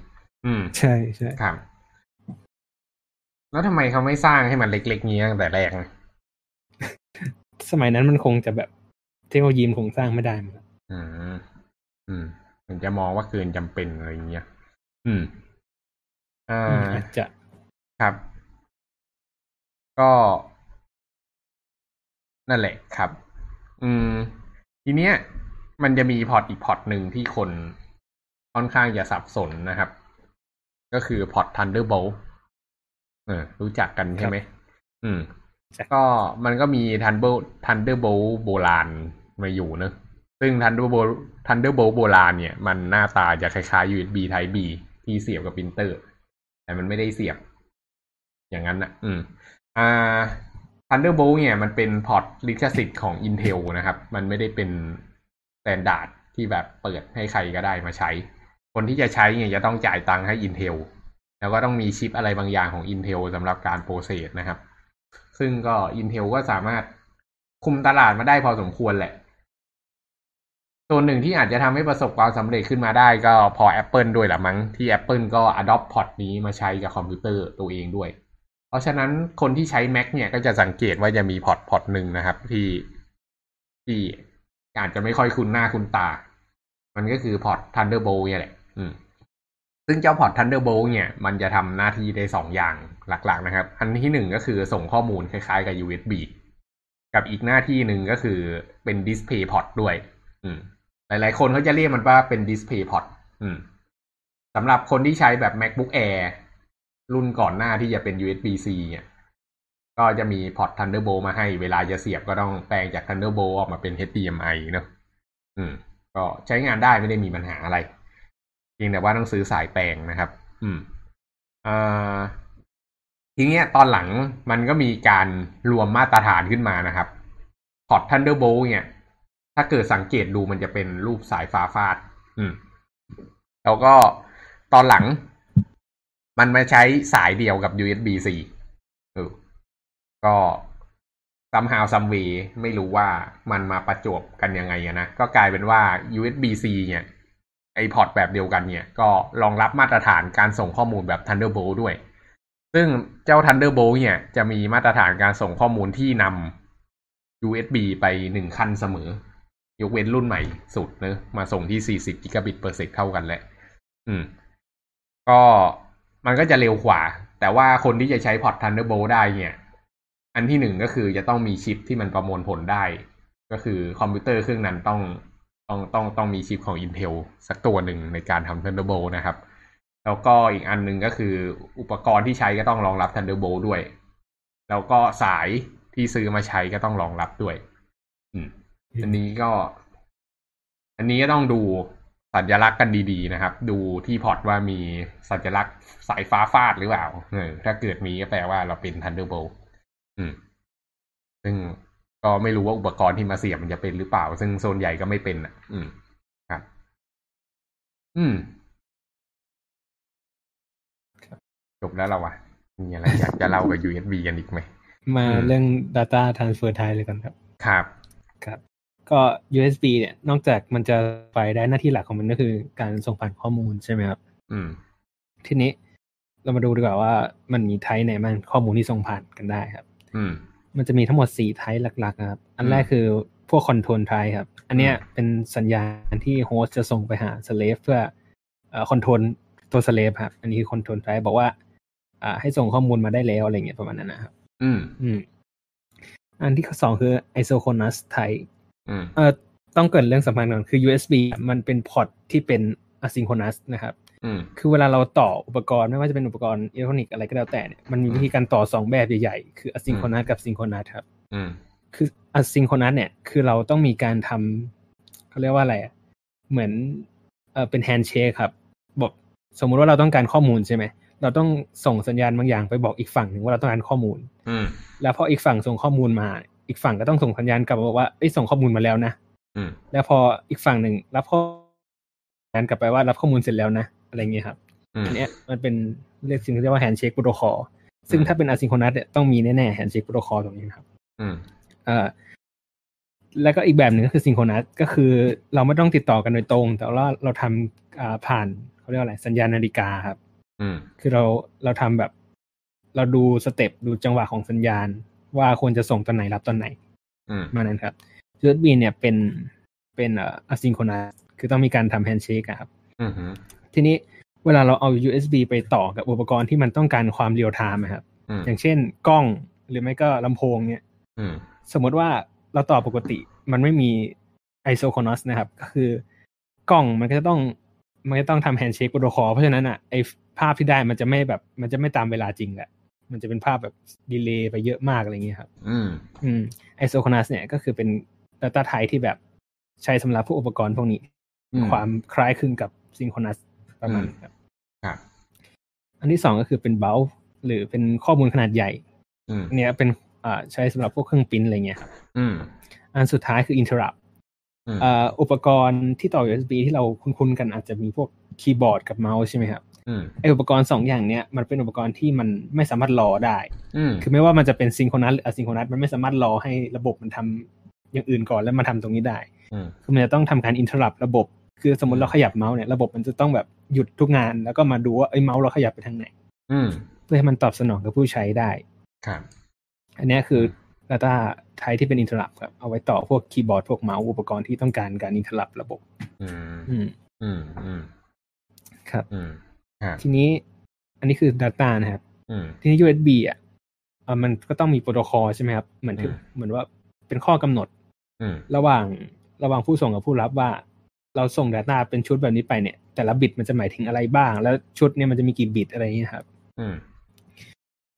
อืม ใช่ใช่ครับ แล้วทำไมเขาไม่สร้างให้มันเล็กๆงี้ตั้งแต่แรกนะสมัยนั้นมันคงจะแบบเทคโนโลยีมันคงสร้างไม่ได้มั้งครับอืม อืม มันจะมองว่าเกินจำเป็นอะไรอย่างเงี้ย อืมอ่อืมาอาจจะครับ ก็ นั่นแหละครับ อืม ทีเนี้ย มันจะมีพอร์ตอีกพอร์ตหนึ่งที่คนค่อนข้างจะสับสนนะครับ ก็คือพอร์ต Thunderbolt เออ รู้จักกันใช่ไหมอืม ก็มันก็มี Thunderbolt Thunderbolt โบราณมาอยู่เนอะซึ่ง Thunderbolt Thunderbolt โบราณเนี่ย มันหน้าตาจะคล้ายๆ USB Type B ที่เสียบกับปรินเตอร์ แต่มันไม่ได้เสียบ อย่างนั้นนะอืม อ่า Thunderbolt เนี่ยมันเป็นพอร์ตลิขสิทธิ์ของ Intel นะครับ มันไม่ได้เป็น standard ที่แบบเปิดให้ใครก็ได้มาใช้ คนที่จะใช้เนี่ยจะต้องจ่ายตังค์ให้ Intel แล้วก็ต้องมีชิปอะไรบางอย่างของ Intel สำหรับการ process นะครับ ซึ่งก็ Intel ก็สามารถคุมตลาดมาได้พอสมควรแหละ ส่วนหนึ่งที่อาจจะทำให้ประสบความสำเร็จขึ้นมาได้ก็พอ Apple ด้วยแหละมั้งที่ Apple ก็ adopt พอร์ตนี้มาใช้กับคอมพิวเตอร์ตัวเองด้วย เพราะฉะนั้นคนที่ใช้ Mac เนี่ยก็จะสังเกตว่าจะมีพอร์ตพอร์ตหนึ่งนะครับ ที่ที่อาจจะไม่ค่อยคุ้นหน้าคุ้นตา มันก็คือพอร์ต Thunderbolt เนี่ยแหละ อืม ซึ่งเจ้าพอร์ต Thunderbolt เนี่ยมันจะทำหน้าที่ได้สองอย่างหลักๆนะครับ อันที่หนึ่งก็คือส่งข้อมูลคล้ายๆกับ USB กับอีกหน้าที่หนึ่งก็คือเป็น Display Port ด้วย อืม หลายๆคนเขาจะเรียกมันว่าเป็น Display Port อืมสำหรับคนที่ใช้แบบ MacBook Air รุ่นก่อนหน้าที่จะเป็น USB-C เนี่ย ก็จะมีพอร์ต Thunderbolt มาให้ เวลาจะเสียบก็ต้องแปลงจาก Thunderbolt ออกมาเป็น HDMI เนอะอืม ก็ใช้งานได้ไม่ได้มีปัญหาอะไร พียงแต่ว่าต้องซื้อสายแปลงนะครับ อืมอ่ทีเนี้ยตอนหลังมันก็มีการรวมมาตรฐานขึ้นมานะครับพอร์ต Thunderbolt เนี่ย ถ้าเกิดสังเกตดูมันจะเป็นรูปสายฟ้าฟาด อืม แล้วก็ตอนหลัง มันมาใช้สายเดียวกับ USB-C เออก็ somehow some way ไม่รู้ว่ามันมาประจบกันยังไงนะ ก็กลายเป็นว่า USB-C เนี่ย ไอพอร์ตแบบเดียวกันเนี่ย ก็รองรับมาตรฐานการส่งข้อมูลแบบ Thunderbolt ด้วย ซึ่งเจ้า Thunderbolt เนี่ย จะมีมาตรฐานการส่งข้อมูลที่นำ USB ไปหนึ่งขั้นเสมอ ยกเว้นรุ่นใหม่สุดเนะมาส่งที่ 40 กิกะบิต per sec เท่ากันแหละ อืม ก็มันก็จะเร็วกว่า แต่ว่าคนที่จะใช้พอร์ต Thunderbolt ได้เนี่ย อันที่หนึ่งก็คือจะต้องมีชิปที่มันประมวลผลได้ ก็คือคอมพิวเตอร์เครื่องนั้นต้อง ต้องต้องต้องมีชิปของ Intel สักตัวหนึ่งในการทำ Thunderbolt นะครับ แล้วก็อีกอันหนึ่งก็คืออุปกรณ์ที่ใช้ก็ต้องรองรับ Thunderbolt ด้วย แล้วก็สายที่ซื้อมาใช้ก็ต้องรองรับด้วย อืม อันนี้ก็ อันนี้ก็ต้องดูสัญลักษณ์กันดีๆนะครับ ดูที่พอร์ตว่ามีสัญลักษณ์สายฟ้าฟาดหรือเปล่าเออถ้าเกิดมีก็แปลว่าเราเป็น Thunderbolt อืม ซึ่ง ก็ไม่รู้ว่าอุปกรณ์ที่มาเสียบมันจะเป็นหรือเปล่า ซึ่งโซนใหญ่ก็ไม่เป็นอะ อืมครับ อืมจบแล้วเราอะมีอะไรอยากจะเล่ากับ USB กันอีกไหม มาอืมเรื่อง Data Transfer ไทยเลยก่อนครับ ครับ ครับ ก็ USB เนี่ย นอกจากมันจะไปได้หน้าที่หลักของมันก็คือการส่งผ่านข้อมูลใช่ไหมครับ อืม ทีนี้เรามาดูดีกว่าว่ามันมี type ไหนบ้างข้อมูลที่ส่งผ่านกันได้ครับ อืม มันจะมีทั้งหมดสี่ type หลักๆนะครับ อันแรกคือพวก control type ครับ อันเนี้ยเป็นสัญญาณที่ host จะส่งไปหา slave เพื่อเอ่อ control ตัว slave ครับ อันนี้คือ control type บอกว่า อ่า ให้ส่งข้อมูลมาได้แล้วอะไรเงี้ยประมาณนั้นนะครับ อืม อืม อันที่สองคือ isochronous type อืมเอ่อต้องเกริ่นเรื่องสำคัญก่อนคือ USB มันเป็นพอร์ตที่เป็น asynchronous นะครับอืม คือเวลาเราต่ออุปกรณ์ไม่ว่าจะเป็นอุปกรณ์อิเล็กทรอนิกส์อะไรก็แล้วแต่เนี่ยมันมีวิธีการต่อสองแบบใหญ่ๆ คือ asynchronous กับ synchronous ครับอืมคือ asynchronous เนี่ยคือเราต้องมีการทำเขาเรียกว่าอะไรอะเหมือนเออเป็น handshake ครับบอกสมมุติว่าเราต้องการข้อมูลใช่ไหมเราต้องส่งสัญญาณบางอย่างไปบอกอีกฝั่งหนึ่งว่าเราต้องการข้อมูลอืมแล้วพออีกฝั่งส่งข้อมูลมา อีกฝั่งก็ต้องส่งสัญญาณกลับมาบอกว่าเอ้ยส่งข้อมูลมาแล้วนะอืมแล้วพออีกฝั่งหนึ่งรับข้อสัญญาณกลับไปว่ารับข้อมูลเสร็จแล้วนะ อะไรเงี้ยครับอืมอันเนี้ยมันเป็นเรียกสิ่งที่เรียกว่า handshake protocol ซึ่งอืมถ้าเป็น asynchronous เนี่ยต้องมีแน่ๆ handshake protocol ตรงนี้ครับอืมเอ่อแล้วก็อีกแบบหนึ่งก็คือ synchronous ก็คือเราไม่ต้องติดต่อกันโดยตรง แต่ว่าเราทำอ่าผ่านเขาเรียกว่าอะไรสัญญาณนาฬิกาครับอืมคือเราเราทำแบบ เราดู step ดูจังหวะของสัญญาณ ว่าควรจะส่งตอนไหนรับตอนไหนอืมประมาณนั้นครับ USB เนี่ยเป็นเป็นเอ่อ asynchronous คือต้องมีการทำ handshake ครับอืม ทีนี้เวลาเราเอา USB ไปต่อกับอุปกรณ์ที่มันต้องการความ real-time ครับอืมอย่างเช่นกล้องหรือไม่ก็ลำโพงเนี่ยอืมสมมติว่าเราต่อปกติมันไม่มี isochronous นะครับ ก็คือกล้องมันก็จะต้องมันก็ต้องทำ handshake protocol เพราะฉะนั้นอะไอ้ภาพที่ได้มันจะไม่แบบ มันจะไม่ตามเวลาจริงแหละมันจะเป็นภาพแบบดีเลย์ไปเยอะมากอะไรเงี้ยครับ อืม อืม isochronous เนี่ยก็คือเป็น data type ที่แบบใช้สำหรับพวกอุปกรณ์พวกนี้อืมความคล้ายคลึงกับ synchronous ประมาณนี้ครับครับ อันที่สองก็คือเป็น bulk หรือเป็นข้อมูลขนาดใหญ่อืมอันเนี้ยเป็นอ่าใช้สำหรับพวกเครื่องปริ้นอะไรเงี้ยครับอืมอันสุดท้ายคือ interrupt อืมอ่าอุปกรณ์ที่ต่อ USB ที่เราคุ้นๆกันอาจจะมีพวกคีย์บอร์ดกับเมาส์ใช่ไหมครับอืมไออุปกรณ์สองอย่างเนี้ยมันเป็นอุปกรณ์ที่มันไม่สามารถรอได้อืมคือไม่ว่ามันจะเป็น synchronous หรือ asynchronous มันไม่สามารถรอให้ระบบมันทำอย่างอื่นก่อนแล้วมาทำตรงนี้ได้อืมคือมันจะต้องทำการ interrupt ระบบ คือสมมติเราขยับเมาส์เนี่ยระบบมันจะต้องแบบ หยุดทุกงานแล้วก็มาดูว่าไอ้ยเมาส์เราขยับไปทางไหน อืมเพื่อให้มันตอบสนองกับผู้ใช้ได้ครับอันเนี้ยคือ Data ไทยที่เป็น interrupt ครับเอาไว้ต่อพวกคีย์บอร์ดพวกเมาส์อุปกรณ์ที่ต้องการการ interrupt ระบบอืมอืม อืม อืม ครับ อืมอ่าทีนี้ อันนี้คือ Data นะครับอืมทีนี้ USB อะเอ่อมันก็ต้องมีโปรโตคอลใช่ไหมครับ เหมือนคืออืมเหมือนว่าเป็นข้อกำหนดอืมระหว่างระหว่างผู้ส่งกับผู้รับว่า เราส่ง Data เป็นชุดแบบนี้ไปเนี่ย แต่ละบิตมันจะหมายถึงอะไรบ้าง แล้วชุดเนี่ยมันจะมีกี่บิตอะไรอย่างเงี้ยครับ อืม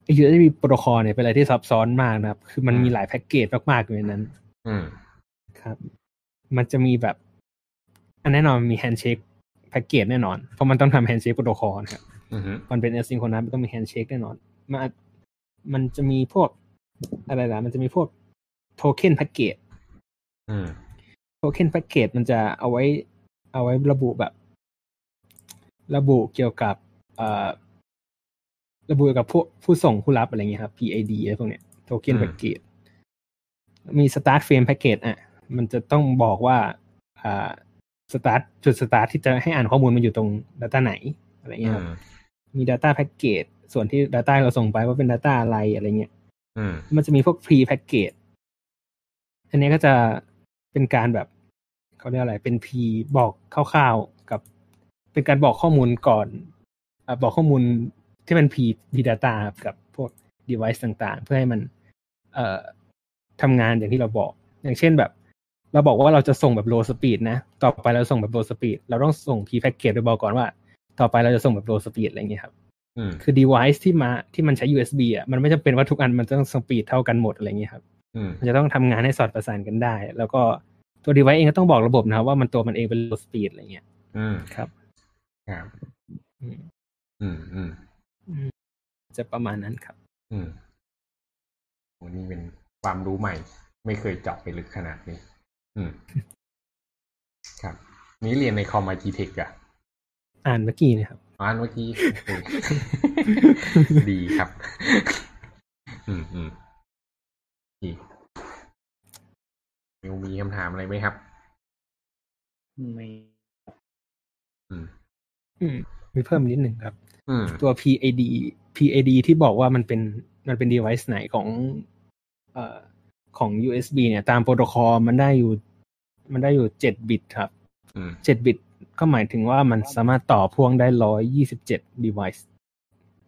ไอ้ USB โปรโตคอลเนี่ยเป็นอะไรที่ซับซ้อนมากนะครับ คือมันอืมมีหลายแพ็กเกจมากๆอยู่ในนั้น อืม ครับ มันจะมีแบบ อันแน่นอนมี handshake package แน่นอน เพราะมันต้องทำ handshake protocol นะครับอืมมันเป็น asynchronous มันต้องมี handshake แน่นอน มันอาจมันจะมีพวกอะไรล่ะ มันจะมีพวก token package อืม token package มันจะเอาไว้ เอาไว้ระบุแบบ ระบุเกี่ยวกับเอ่อระบุเกี่ยวกับผู้ผู้ส่งผู้รับอะไรเงี้ยครับ PID อะไรพวกเนี้ยโทเค็นอืมแพ็กเกจมี start frame package อะ มันจะต้องบอกว่า อ่า start จุด start ที่จะให้อ่านข้อมูลมันอยู่ตรง data ไหนอะไรเงี้ยครับมี data package ส่วนที่ data เราส่งไปว่าเป็น data อะไรอะไรเงี้ยอืมมันจะมีพวก pre package อันนี้ก็จะเป็นการแบบ เขาเรียกอะไรเป็น pre บอกคร่าวๆกับ เป็นการบอกข้อมูลก่อนอะบอกข้อมูลที่เป็น pre pre data ครับกับพวก device ต่างๆ เพื่อให้มัน เอ่อทำงานอย่างที่เราบอก อย่างเช่นแบบ เราบอกว่าเราจะส่งแบบ low speed นะ ต่อไปเราส่งแบบ low speed เราต้องส่ง pre package ไปบอกก่อนว่า ต่อไปเราจะส่งแบบ low speed อะไรอย่างเงี้ยครับอืมคือ device ที่มาที่มันใช้ USB อะมันไม่จำเป็นว่าทุกอันมันต้องสปีดเท่ากันหมดอะไรเงี้ยครับอืมมันจะต้องทำงานให้สอดประสานกันได้ แล้วก็ ตัว device เองก็ต้องบอกระบบนะครับว่ามันตัวมันเองเป็น low speed อะไรเงี้ยอืมครับครับอืมอืมอืมอืมจะประมาณนั้นครับ อืมโหนี่เป็นความรู้ใหม่ ไม่เคยเจาะไปลึกขนาดนี้ อืม ครับ นี่เรียนในคอมไอทีเทคอะอ่านเมื่อกี้นะครับอ่านเมื่อกี้โอเคดีครับ อืมอืมโอเค มิวมีคำถามอะไรไหมครับไม่อืม อืมมีเพิ่มนิดหนึ่งครับอืมตัว PID PID ที่บอกว่ามันเป็นมันเป็น device ไหนของ เอ่อของ USB เนี่ยตามโปรโตคอลมันได้อยู่ มันได้อยู่เจ็ดบิตครับอืมเจ็ดบิตก็หมายถึงว่ามันสามารถต่อพ่วงได้ร้อยยี่สิบเจ็ด device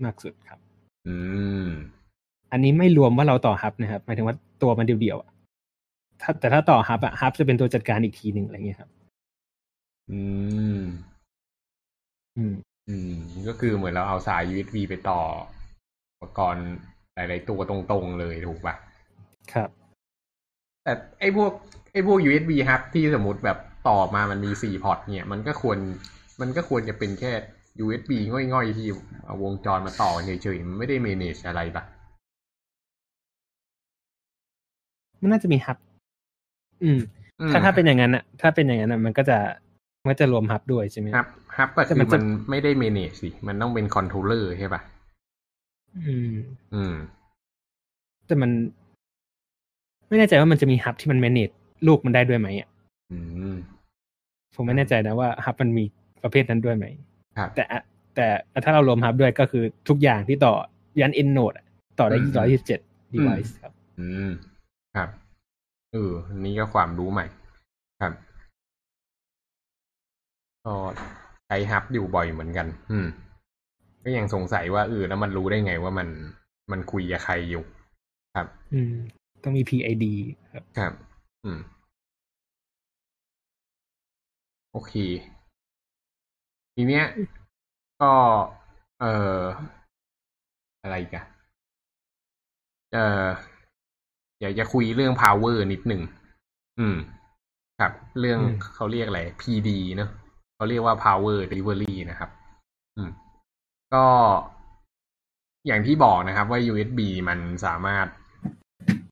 มากสุดครับ อืม อันนี้ไม่รวมว่าเราต่อฮับนะครับ หมายถึงว่าตัวมันเดียวๆอะ ถ้าแต่ถ้าต่อฮับอะฮับจะเป็นตัวจัดการอีกทีหนึ่งอะไรเงี้ยครับ อืม อืม อืม ก็คือเหมือนเราเอาสาย USB ไปต่ออุปกรณ์หลาย ๆ ตัวตรงๆเลยถูกปะครับ แต่ไอ้พวกไอ้พวก USB hub ที่สมมติแบบต่อมามันมีสี่พอร์ตเนี่ย มันก็ควร มันก็ควรจะเป็นแค่ USB ง่อยๆ ที่เอาวงจรมาต่อเฉยๆมันไม่ได้ manage อะไรปะมันน่าจะมีฮับ อืมอืม ถ้าถ้าเป็นอย่างนั้นอะถ้าเป็นอย่างนั้นอะมันก็จะมันก็จะรวมฮับด้วยใช่ไหมฮับฮับก็แต่คือมันจะมันไม่ได้ manage สิมันต้องเป็น controller ใช่ปะอืม อืม แต่มัน ไม่แน่ใจว่ามันจะมีฮับที่มัน manage ลูกมันได้ด้วยไหมอะอืมผมไม่แน่ใจนะว่าฮับมันมีประเภทนั้นด้วยไหมครับแต่อะแต่ถ้าเรารวมฮับด้วยก็คือทุกอย่างที่ต่อยัน end node อะต่อได้อืมร้อยยี่สิบเจ็ด device ครับ อืมครับ เอออันนี่ก็ความรู้ใหม่ ครับก็ใช้ฮับอยู่บ่อยเหมือนกัน อืม ก็ยังสงสัยว่าเออแล้วมันรู้ได้ไงว่ามันมันคุยกับใครอยู่ ครับ อืม ต้องมี PID ครับ ครับ อืม โอเค ทีเนี้ย ก็ เอ่อ อะไรอีกันเอ่อ อยากจะคุยเรื่อง power นิดหนึ่ง อืม ครับ เรื่องอืมเขาเรียกอะไร PD เนอะเขาเรียกว่า power delivery นะครับ อืม ก็อย่างที่บอกนะครับว่า USB มันสามารถ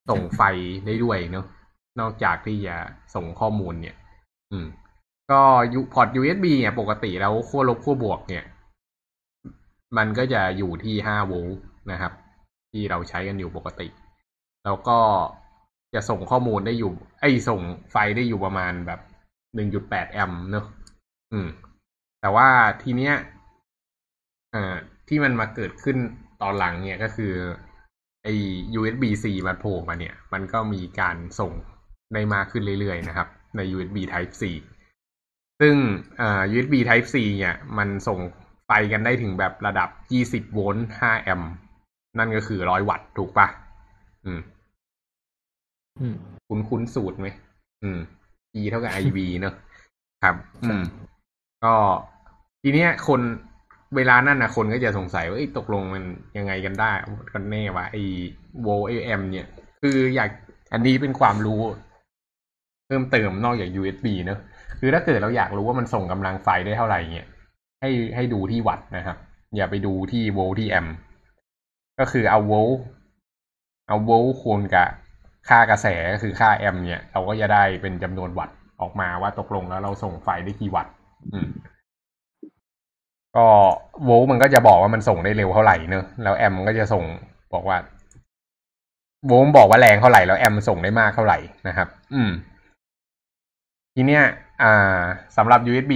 ส่งไฟได้ด้วยเนอะนอกจากที่จะส่งข้อมูลเนี่ย อืม ก็ยูพอร์ต USB เนี่ยปกติแล้วขั้วลบขั้วบวก เนี่ย มันก็จะอยู่ที่ห้าโวลต์นะครับ ที่เราใช้กันอยู่ปกติ แล้วก็จะส่งข้อมูลได้อยู่ ไอ้ส่งไฟได้อยู่ประมาณแบบหนึ่งจุดแปดแอมป์เนอะอืม แต่ว่าทีเนี้ยอ่อที่มันมาเกิดขึ้นตอนหลังเนี่ยก็คือไอ้ USB C มันโผล่มาเนี่ย มันก็มีการส่งได้มากขึ้นเรื่อยๆนะครับ ใน USB Type C ซึ่งอ่อ USB Type C เนี่ยมันส่งไฟกันได้ถึงแบบระดับ 20 โวลต์ 5 แอมป์นั่นก็คือ 100 วัตต์ถูกปะอืม คุ้นคุ้นสูตรไหมอืม P เท่ากับ IV เนอะครับ อืม ก็ทีเนี้ยคนเวลานั่นนะคนก็จะสงสัยว่าตกลงมันยังไงกันได้ กันแน่วะไอ้โวลต์แอมป์เนี่ย คืออยากอันนี้เป็นความรู้ เพิ่มเติมนอกจาก USB เนอะคือถ้าเกิดเราอยากรู้ว่ามันส่งกำลังไฟได้เท่าไหร่เนี่ยให้ให้ดูที่วัตต์นะครับ อย่าไปดูที่โวลต์ที่แอมป์ก็คือเอาโวลต์เอาโวลต์คูณกับ ค่ากระแสก็คือค่าแอมป์เนี่ย เราก็จะได้เป็นจำนวนวัตต์ออกมาว่าตกลงแล้วเราส่งไฟได้กี่วัตต์ก็โวลต์มันก็จะบอกว่ามันส่งได้เร็วเท่าไหร่เนอะแล้วแอมมันก็จะส่งบอกว่าโวลต์บอกว่าแรงเท่าไหร่แล้วแอมส่งได้มากเท่าไหร่นะครับ อืม ทีเนี้ย อ่าสำหรับ USB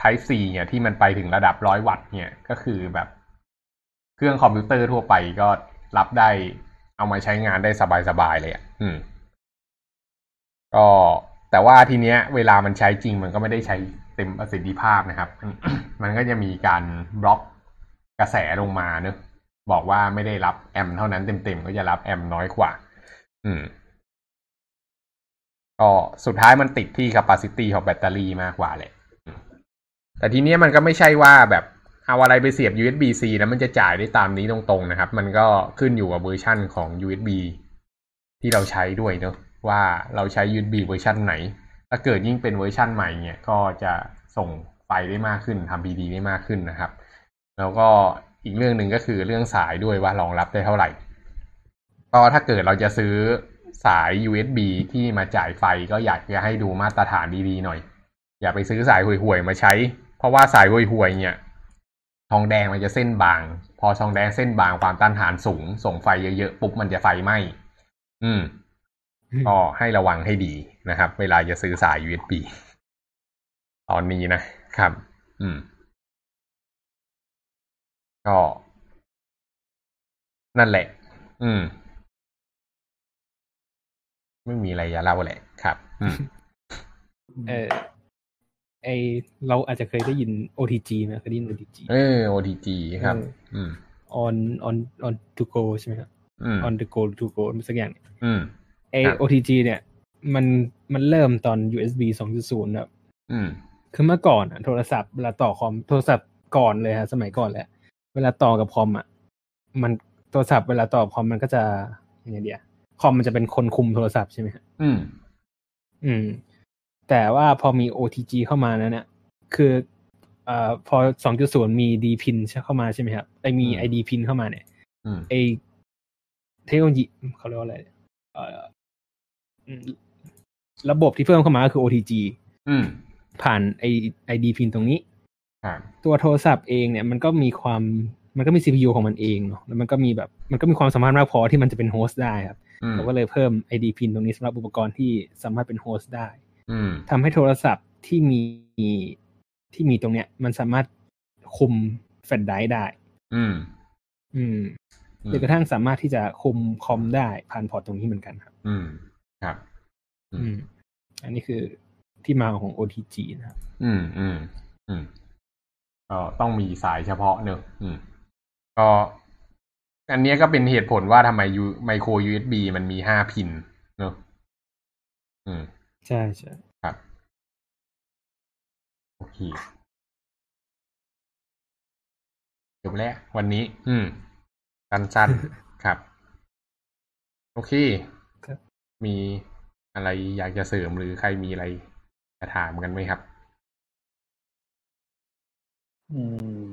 Type C เนี่ยที่มันไปถึงระดับร้อยวัตต์เนี่ยก็คือแบบ เครื่องคอมพิวเตอร์ทั่วไปก็รับได้ เอามาใช้งานได้สบายๆเลยอะอืม ก็แต่ว่าทีเนี้ย เวลามันใช้จริงมันก็ไม่ได้ใช้เต็มประสิทธิภาพนะครับ มันก็จะมีการบล็อกกระแสลงมาเนอะบอกว่าไม่ได้รับแอมเท่านั้นเต็มๆก็จะรับแอมน้อยกว่า อืม ก็สุดท้ายมันติดที่ capacity ของแบตเตอรี่มากกว่าแหละแต่ทีเนี้ยมันก็ไม่ใช่ว่าแบบ เอาอะไรไปเสียบ USB-C แล้วมันจะจ่ายได้ตามนี้ตรงๆนะครับ มันก็ขึ้นอยู่กับเวอร์ชั่นของ USB ที่เราใช้ด้วยเนอะว่าเราใช้ USB เวอร์ชันไหน ถ้าเกิดยิ่งเป็นเวอร์ชั่นใหม่เนี่ยก็จะส่งไฟได้มากขึ้นทำ PD ได้มากขึ้นนะครับ แล้วก็อีกเรื่องหนึ่งก็คือเรื่องสายด้วยว่ารองรับได้เท่าไหร่ ก็ถ้าเกิดเราจะซื้อสาย USB ที่มาจ่ายไฟก็อยากจะให้ดูมาตรฐานดีๆหน่อย อย่าไปซื้อสายห่วยๆมาใช้ เพราะว่าสายห่วยๆเนี่ย ทองแดงมันจะเส้นบาง พอทองแดงเส้นบางความต้านทานสูง ส่งไฟเยอะๆปุ๊บมันจะไฟไหม้อืมก็ให้ระวังให้ดีนะครับ เวลาจะซื้อสาย USB ตอนนี้นะครับ อืม ก็ นั่นแหละ อืม ไม่มีอะไรจะเล่าแหละครับ อืมเออ ไอเราอาจจะเคยได้ยิน OTG ไหมเคยได้ยิน OTG เออ OTG ครับอืม on on on to go ใช่ไหมครับอืม on the go to go สักอย่างเนี่ยอืมไอครับ OTG เนี่ย มันมันเริ่มตอน USB 2.0นะครับอืมคือเมื่อก่อนอะโทรศัพท์เวลาต่อคอมโทรศัพท์ก่อนเลยฮะสมัยก่อนแหละ เวลาต่อกับคอมอะมันโทรศัพท์เวลาต่อกับคอมมันก็จะยังไงเดียคอมมันจะเป็นคนคุมโทรศัพท์ใช่ไหมฮะอืม อืม แต่ว่าพอมี OTG เข้ามานั้นเนี่ยคือเอ่อพอ2.0มี D pin เข้ามาใช่ไหมครับไอมีอืม ID pin เข้ามาเนี่ยอืมไอเทคโนโลยีเขาเรียกว่าอะไรเอ่ออืมระบบที่เพิ่มเข้ามาก็คือ OTG อืมผ่านไอ ID pin ตรงนี้ครับตัวโทรศัพท์เองเนี่ยมันก็มีความมันก็มี CPU ของมันเองเนาะแล้วมันก็มีแบบมันก็มีความสามารถมากพอที่มันจะเป็น host ได้ครับอืมเราก็เลยเพิ่ม ID pin ตรงนี้สำหรับอุปกรณ์ที่สามารถเป็น host ได้อืม ทำให้โทรศัพท์ที่มีที่มีตรงเนี้ย มันสามารถคุมแฟลชไดรฟ์ได้อืมอืม อืมจนกระทั่งสามารถที่จะคุมคอมได้ผ่านพอร์ตตรงนี้เหมือนกันครับ อืม ครับ อืมอืมอันนี้คือที่มาของ OTG นะครับ อืม อืม อืมก็ต้องมีสายเฉพาะเนอะอืม ก็อันเนี้ยก็เป็นเหตุผลว่าทำไมยูไมโคร USB มันมีห้าพินเนอะอืม ใช่ใช่ครับ โอเคจบแล้ววันนี้ อืมสั้นๆครับ โอเคครับมีอะไรอยากจะเสริมหรือใครมีอะไรจะถามกันไหมครับ อืม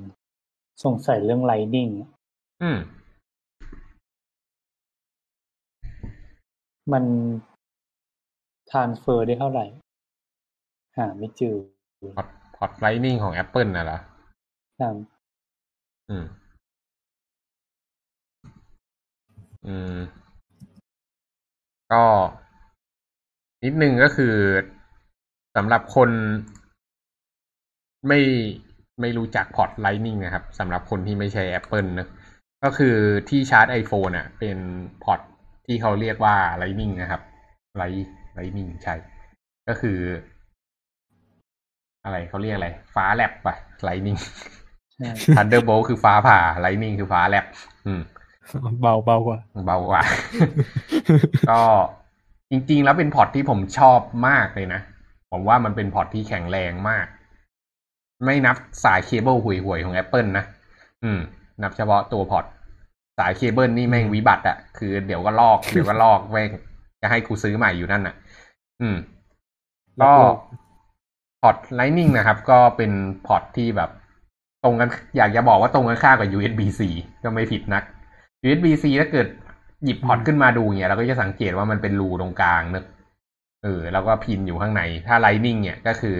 สงสัยเรื่อง Lightning อืม มัน transfer ได้เท่าไหร่ หาไม่เจอพอร์ตพอร์ต Lightning ของ Apple น่ะเหรอครับอืม อืม ก็ นิดนึงก็คือสำหรับคนไม่ไม่รู้จักพอร์ต Lightning นะครับสำหรับคนที่ไม่ใช้ Apple นะก็คือที่ชาร์จ iPhone อะ เป็นพอร์ตที่เขาเรียกว่า Lightning นะครับ Light Lightning ใช่ ก็คือ อะไรเขาเรียกอะไร ฟ้าแลบปะ Lightning Thunderbolt คือฟ้าผ่า Lightning คือฟ้าแลบอืมเบาเบากว่า เบากว่า ก็จริง ๆ แล้วเป็นพอร์ตที่ผมชอบมากเลยนะ ผมว่ามันเป็นพอร์ตที่แข็งแรงมาก ไม่นับสายเคเบิลห่วยๆของ Apple นะ อืม นับเฉพาะตัวพอร์ตสายเคเบิลนี่แม่งวิบัติอะคือเดี๋ยวก็ลอก เดี๋ยวก็ลอกแม่งจะให้กูซื้อใหม่อยู่นั่นอะ อืม ก็พอร์ต Lightning นะครับ ก็เป็นพอร์ตที่แบบ ตรงกัน อยากจะบอกว่าตรงกันข้ามกับ USB-C ก็ไม่ผิดนัก USB-C ถ้าเกิดหยิบพอร์ตขึ้นมาดูเนี่ยเราก็จะสังเกตว่ามันเป็นรูตรงกลางเนอะเออแล้วก็ pin อยู่ข้างใน ถ้า Lightning เนี่ยก็คือ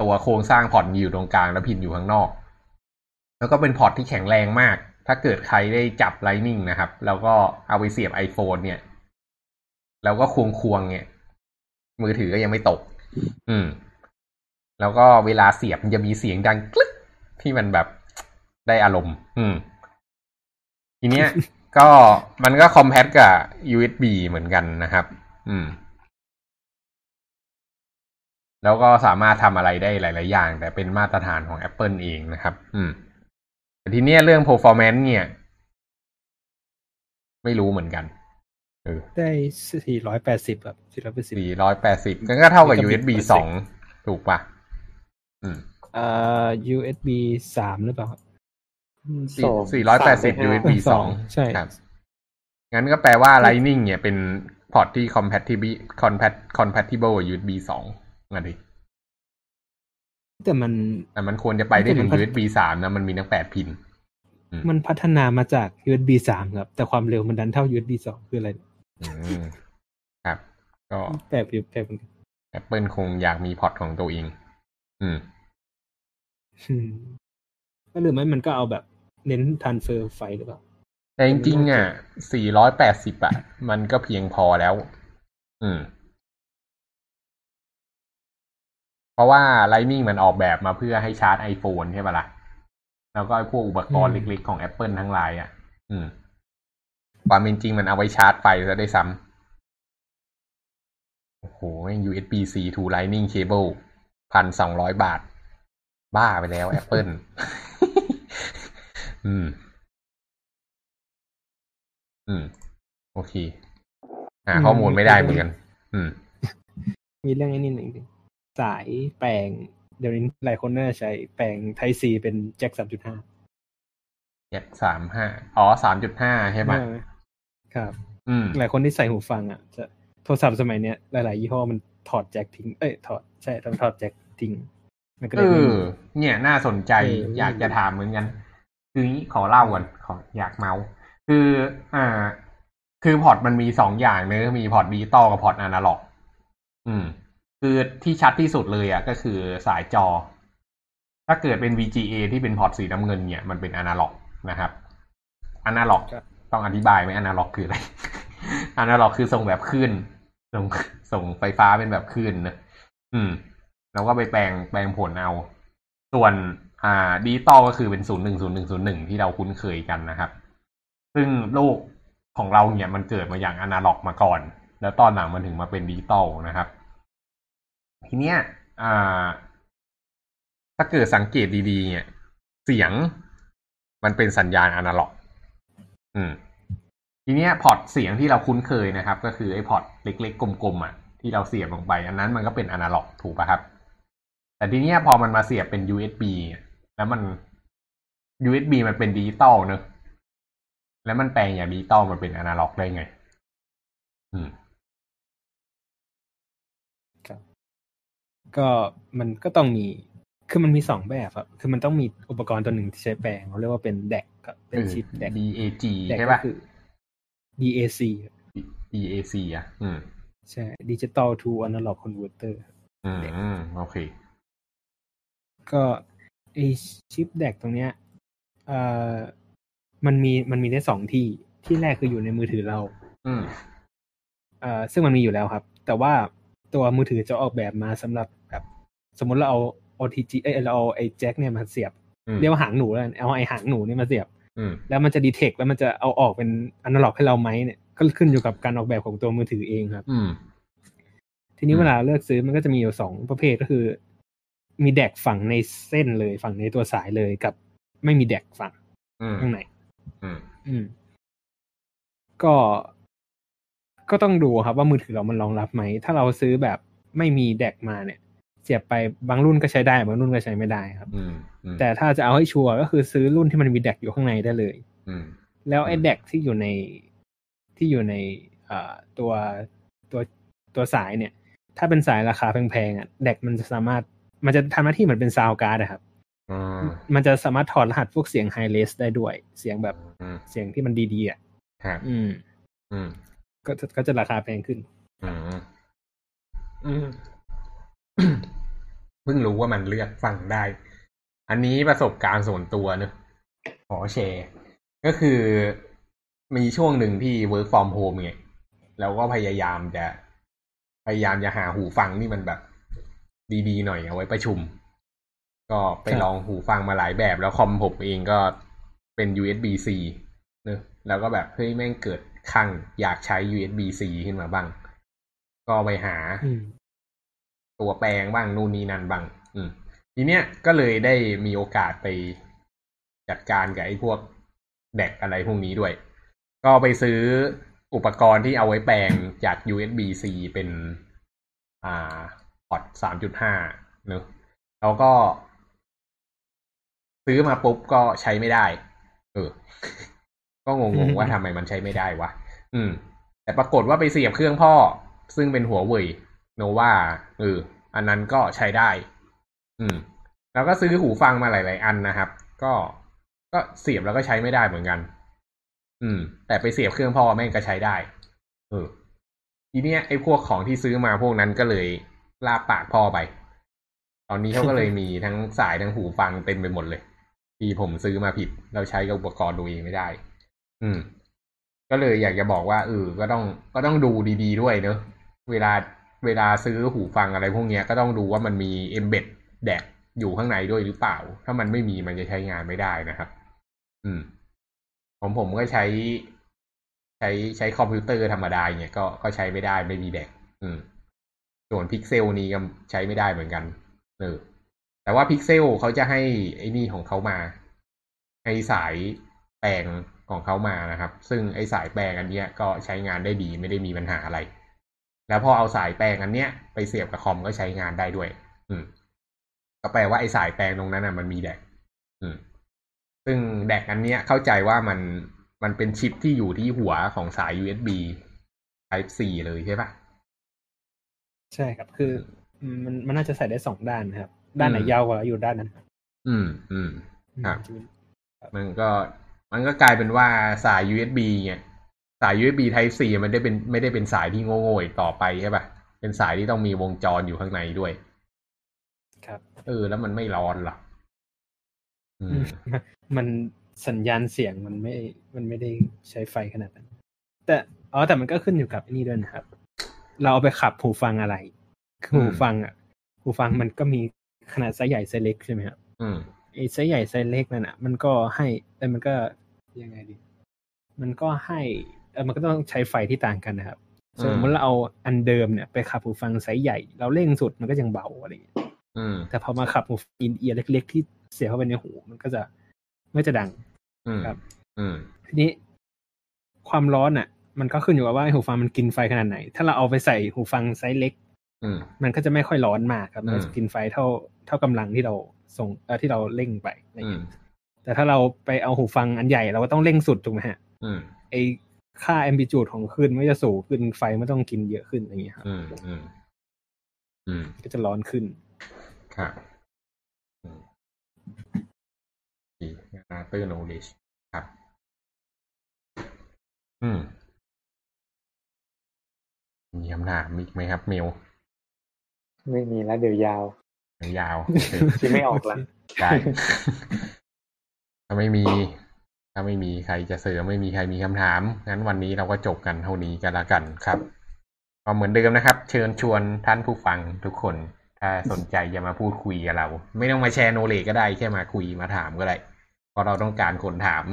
ตัวโครงสร้างพอร์ตมีอยู่ตรงกลางแล้ว pin อยู่ข้างนอก แล้วก็เป็นพอร์ตที่แข็งแรงมาก ถ้าเกิดใครได้จับ Lightning นะครับ แล้วก็เอาไปเสียบ iPhone เนี่ย แล้วก็ควงควงเนี่ย มือถือก็ยังไม่ตก อืม แล้วก็เวลาเสียบมันจะมีเสียงดังกลึกที่มันแบบได้อารมณ์ อืม ทีเนี้ย ก็มันก็คอมแพตกับ USB เหมือนกันนะครับ อืม แล้วก็สามารถทำอะไรได้หลาย ๆ อย่าง แต่เป็นมาตรฐานของ Apple เองนะครับ อืมแต่ทีเนี้ยเรื่อง performance เนี่ย ไม่รู้เหมือนกัน เออได้สี่ร้อยแปดสิบครับสี่ร้อยแปดสิบสี่ร้อยแปดสิบก็เท่ากับ Gigabit USB per สองถูกปะอืมอ่า USB สามหรือเปล่าครับสองสี่ร้อยแปดสิบสามไปห้า USB สองใช่ครับงั้นก็แปลว่า Lightning เนี่ยเป็นพอร์ตที่ compatible compat compatible กับ USB สองงั้นดิแต่มันแต่มันควรจะไปได้ถึงแต่มัน USB สามนะ มันมีทั้งแปดพิน มันพัฒนามาจาก USB สามครับ แต่ความเร็วมันดันเท่า USB สองคืออะไร อืมครับ ก็แปลกอยู่แปลกเหมือนกัน Apple คงอยากมีพอร์ตของตัวเองอืมอืมก็หรือไม่มันก็เอาแบบเน้นทันเฟอร์ไฟหรือเปล่า แต่จริงๆอะ480อะ มันก็เพียงพอแล้ว อืม เพราะว่า Lightning มันออกแบบมาเพื่อให้ชาร์จ iPhone ใช่ปะล่ะ แล้วก็ไอ้พวกอุปกรณ์อืมเล็กๆของ Apple ทั้งหลายอะ อืม ความเป็นจริงมันเอาไว้ชาร์จไฟซะได้วยซ้ำโอ้โหแม่ง USB-C to Lightning cable พันสองร้อยบาท บ้าไปแล้ว Apple อืม อืม โอเคหาข้อมูลไม่ได้เหมือนกัน อืม มีเรื่องไอ้นี่หนึ่งดิสายแปลง เดี๋ยวนี้หลายคนน่าจะใช้แปลงไทซีเป็นแจ็คสามจุดห้าแจ็คสามห้าอ๋อสามจุดห้าใช่ไหม ครับอืมหลายคนที่ใส่หูฟังอะจะโทรศัพท์สมัยเนี้ยหลาย ๆ ยี่ห้อมันถอดแจ็คทิ้งเอ้ยถอดใช่ต้องถอดแจ็คทิ้งมันก็เลเอยไม่อมีเนี่ยน่าสนใจเออออยากจะถามเหมือนกัน คืองี้ขอเล่าก่อนขออยากเมาท์คืออ่า คือพอร์ตมันมีสองอย่างเนอะมีพอร์ตดิจิตอลกับพอร์ตอนาล็อก อืม คือที่ชัดที่สุดเลยอะก็คือสายจอ ถ้าเกิดเป็น VGA ที่เป็นพอร์ตสีน้ำเงินเนี่ยมันเป็นอนาล็อกนะครับอนาล็อกครับ ต้องอธิบายไหมอนาล็อกคืออะไรอนาล็อกคือส่งแบบคลื่นส่งส่งไฟฟ้าเป็นแบบคลื่นนะอืม แล้วก็ไปแปลงแปลงผลเอา ส่วนอ่าดิจิตอลก็คือเป็นศูนย์หนึ่งศูนย์หนึ่งศูนย์หนึ่งที่เราคุ้นเคยกันนะครับ ซึ่งโลกของเราเนี่ยมันเกิดมาอย่างอนาล็อกมาก่อน แล้วตอนหลังมันถึงมาเป็นดิจิตอลนะครับ ทีเนี้ยอ่าถ้าเกิดสังเกตดีๆเนี่ยเสียงมันเป็นสัญญาณอนาล็อก อืมทีเนี้ยพอร์ตเสียงที่เราคุ้นเคยนะครับ ก็คือไอ้พอร์ตเล็กๆ กลมๆอะที่เราเสียบลงไป อันนั้นมันก็เป็นอนาล็อกถูกป่ะครับ แต่ทีเนี้ยพอมันมาเสียบเป็น USB แล้วมัน USB มันเป็นดิจิตอลเนอะแล้วมันแปลงอย่างดิจิตอลมันเป็นอนาล็อกได้ไง อืมก็มันก็ต้องมี คือมันมีสองแบบครับคือมันต้องมีอุปกรณ์ตัวหนึ่งที่ใช้แปลงเขาเรียกว่าเป็นแดกครับเป็นชิปแดก DAG แดกใช่ก็ป่ะคือ DAC ครับ DAC อะ อืม ใช่ digital to analog converterอืม โอเค ก็ไอชิป DAC ตรงเนี้ยเอ่อมันมีมันมีได้สองที่ที่แรกคืออยู่ในมือถือเรา อืมเอ่อซึ่งมันมีอยู่แล้วครับ แต่ว่าตัวมือถือจะออกแบบมาสำหรับแบบ สมมติเราเอา OTG เอ้ยเราเอาไอ้แจ็คเนี่ยมาเสียบอืมเรียกว่าหางหนูแล้วกันเอาไอ้หางหนูเนี่ยมาเสียบอืมแล้วมันจะดีเทคแล้วมันจะเอาออกเป็นอนาล็อกให้เราไหมเนี่ยก็ขึ้นอยู่กับการออกแบบของตัวมือถือเองครับอืมทีนี้อืมเวลาเลือกซื้อมันก็จะมีอยู่สองประเภทก็คือ มีแดกฝั่งในเส้นเลยฝั่งในตัวสายเลยกับ ไม่มีแดกฝั่งอืมข้างในอืมอืมก็ก็ต้องดูครับว่ามือถือเรามันรองรับไหม ถ้าเราซื้อแบบไม่มีแดกมาเนี่ยเสียบไปบางรุ่นก็ใช้ได้บางรุ่นก็ใช้ไม่ได้ครับอืมอืมแต่ถ้าจะเอาให้ชัวร์ก็คือซื้อรุ่นที่มันมี DAC อยู่ข้างในได้เลยอืมแล้วไอ้อืม DAC ที่อยู่ในที่อยู่ในเอ่อตัวตัวตัวสายเนี่ย ถ้าเป็นสายราคาแพงๆอะ DAC มันจะสามารถมันจะทำหน้าที่เหมือนเป็น sound card อะครับอืมมันจะสามารถถอดรหัสพวกเสียง hi-res ได้ด้วย เสียงแบบอืมเสียงที่มันดีๆอะครับอืม อืม ก็จะก็จะราคาแพงขึ้น อืมอืมเพิ่งรู้ว่ามันเลือกฟังได้ อันนี้ประสบการณ์ส่วนตัวเนอะขอแชร์ ก็คือมีช่วงหนึ่งที่ work from home ไงแล้วก็พยายามจะ พยายามจะหาหูฟังที่มันแบบ ดีๆหน่อยเอาไว้ประชุม ก็ไปลองหูฟังมาหลายแบบ แล้วคอมผมเองก็เป็น USB-C เนอะแล้วก็แบบเฮ้ยแม่งเกิดคลั่งอยากใช้ USB-C ขึ้นมาบ้าง ก็ไปหา ตัวแปลงบ้างนู่นนี่นั่นบ้าง อืมทีเนี้ยก็เลยได้มีโอกาสไปจัดการกับไอ้พวกแดกอะไรพวกนี้ด้วย ก็ไปซื้ออุปกรณ์ที่เอาไว้แปลงจาก USB-C เป็น อ่าพอร์ตสามจุดห้าเนอะแล้วก็ ซื้อมาปุ๊บก็ใช้ไม่ได้ เออ ก็งงๆว่าทำไมมันใช้ไม่ได้วะ อืม แต่ปรากฏว่าไปเสียบเครื่องพ่อ ซึ่งเป็นหัวเว่ย โนวาเออ อันนั้นก็ใช้ได้ อืม แล้วก็ซื้อหูฟังมาหลาย ๆ อันนะครับ ก็ก็เสียบแล้วก็ใช้ไม่ได้เหมือนกัน อืม แต่ไปเสียบเครื่องพ่อแม่งก็ใช้ได้ เออ ทีเนี้ยไอ้พวกของที่ซื้อมาพวกนั้นก็เลยลาปากพ่อไป ตอนนี้เขาก็เลยมีทั้งสายทั้งหูฟังเต็มไปหมดเลย ที่ผมซื้อมาผิด เราใช้กับอุปกรณ์ตัวเองไม่ได้ อืม ก็เลยอยากจะบอกว่าเออก็ต้องก็ต้องดูดี ๆ ด้วยเนอะเวลา เวลาซื้อหูฟังอะไรพวกนี้ก็ต้องดูว่ามันมี embed แดกอยู่ข้างในด้วยหรือเปล่า ถ้ามันไม่มีมันจะใช้งานไม่ได้นะครับ อืมของผมก็ใช้ ใช้ใช้คอมพิวเตอร์ธรรมดาเนี่ยก็ก็ใช้ไม่ได้ไม่มี DAC อืม ส่วนพิกเซลนี้ก็ใช้ไม่ได้เหมือนกันเออแต่ว่าพิกเซลเขาจะให้ไอ้นี่ของเขามา ให้สายแปลงของเขามานะครับ ซึ่งไอ้สายแปลงอันเนี้ยก็ใช้งานได้ดีไม่ได้มีปัญหาอะไร แล้วพอเอาสายแปลงอันเนี้ยไปเสียบกับคอมก็ใช้งานได้ด้วย อืม ก็แปลว่าไอ้สายแปลงตรงนั้นอะมันมีแดก อืม ซึ่งแดกอันเนี้ยเข้าใจว่ามันมันเป็นชิปที่อยู่ที่หัวของสาย USB Type C เลยใช่ปะใช่ครับ คืออืมมันมันน่าจะใส่ได้สองด้านนะครับ ด้านไหนอืมยาวกว่าอยู่ด้านนั้น อืม อืมครับจะเป็นมันก็มันก็กลายเป็นว่าสาย USB เนี่ย สาย USB Type C มันได้เป็นไม่ได้เป็นสายที่โง่ๆอีกต่อไปใช่ปะเป็นสายที่ต้องมีวงจรอยู่ข้างในด้วย ครับ เออ แล้วมันไม่ร้อนเหรออืมมันมันสัญญาณเสียงมันไม่ มันไม่ได้ใช้ไฟขนาดนั้น แต่อ๋อแต่มันก็ขึ้นอยู่กับไอ้นี่ด้วยนะครับ เราเอาไปขับหูฟังอะไรคือหูอืมฟังอะหูฟังมันก็มีขนาดไซส์ใหญ่ไซส์เล็กใช่ไหมครับอืมไอ้ไซส์ใหญ่ไซส์เล็กนั่นอะ มันก็ให้แต่มันก็ยังไงดี มันก็ให้เออ มันก็ต้องใช้ไฟที่ต่างกันนะครับอืมสมมติเราเอาอันเดิมเนี่ยไปขับหูฟังไซส์ใหญ่ เราเร่งสุดมันก็ยังเบาอะไรอย่างเงี้ยอืมแต่พอมาขับหู in-ear เล็ก ๆ ที่เสียบเข้าไปในหู มันก็จะไม่จะดังอืมครับอืมทีนี้ความร้อนอะ มันก็ขึ้นอยู่กับว่าหูฟังมันกินไฟขนาดไหน ถ้าเราเอาไปใส่หูฟังไซส์เล็กอืมมันก็จะไม่ค่อยร้อนมากครับมันก็อืมจะกินไฟเท่าเท่ากำลังที่เราส่งเออที่เราเร่งไปอะไรอืเงี้มยแต่ถ้าเราไปเอาหูฟังอันใหญ่เราก็ต้องเร่งสุดถูกไหมฮะอืมไอ ค่าแอมบิจูดของคลื่นมันก็จะสูงขึ้นไฟไม่ต้องกินเยอะขึ้นอย่างเงี้ยครับอืมอืมอืมก็จะร้อนขึ้นครับอืมดีนาเตอร์โนเลจครับ อืม มีคำถามอีกไหมครับเมลไม่มีแล้วเดี๋ยวยาว ยาวคิดไม่ออกละได้ถ้าไม่มี ถ้าไม่มีใครจะเสริมไม่มีใครมีคำถาม งั้นวันนี้เราก็จบกันเท่านี้กันละกันครับก็เหมือนเดิมนะครับ เชิญชวนท่านผู้ฟังทุกคน ถ้าสนใจจะมาพูดคุยกับเรา ไม่ต้องมาแชร์โนเลก็ได้แค่มาคุยมาถามก็ได้เพราะเราต้องการคนถาม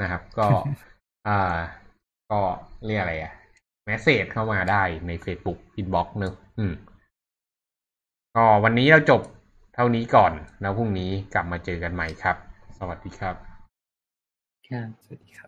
นะครับ ก็อ่าก็เรียกอะไรอะแมสเซจเข้ามาได้ใน Facebook Inbox เนอะอืมก็วันนี้เราจบเท่านี้ก่อน แล้วพรุ่งนี้กลับมาเจอกันใหม่ครับ สวัสดีครับ ครับสวัสดีครับ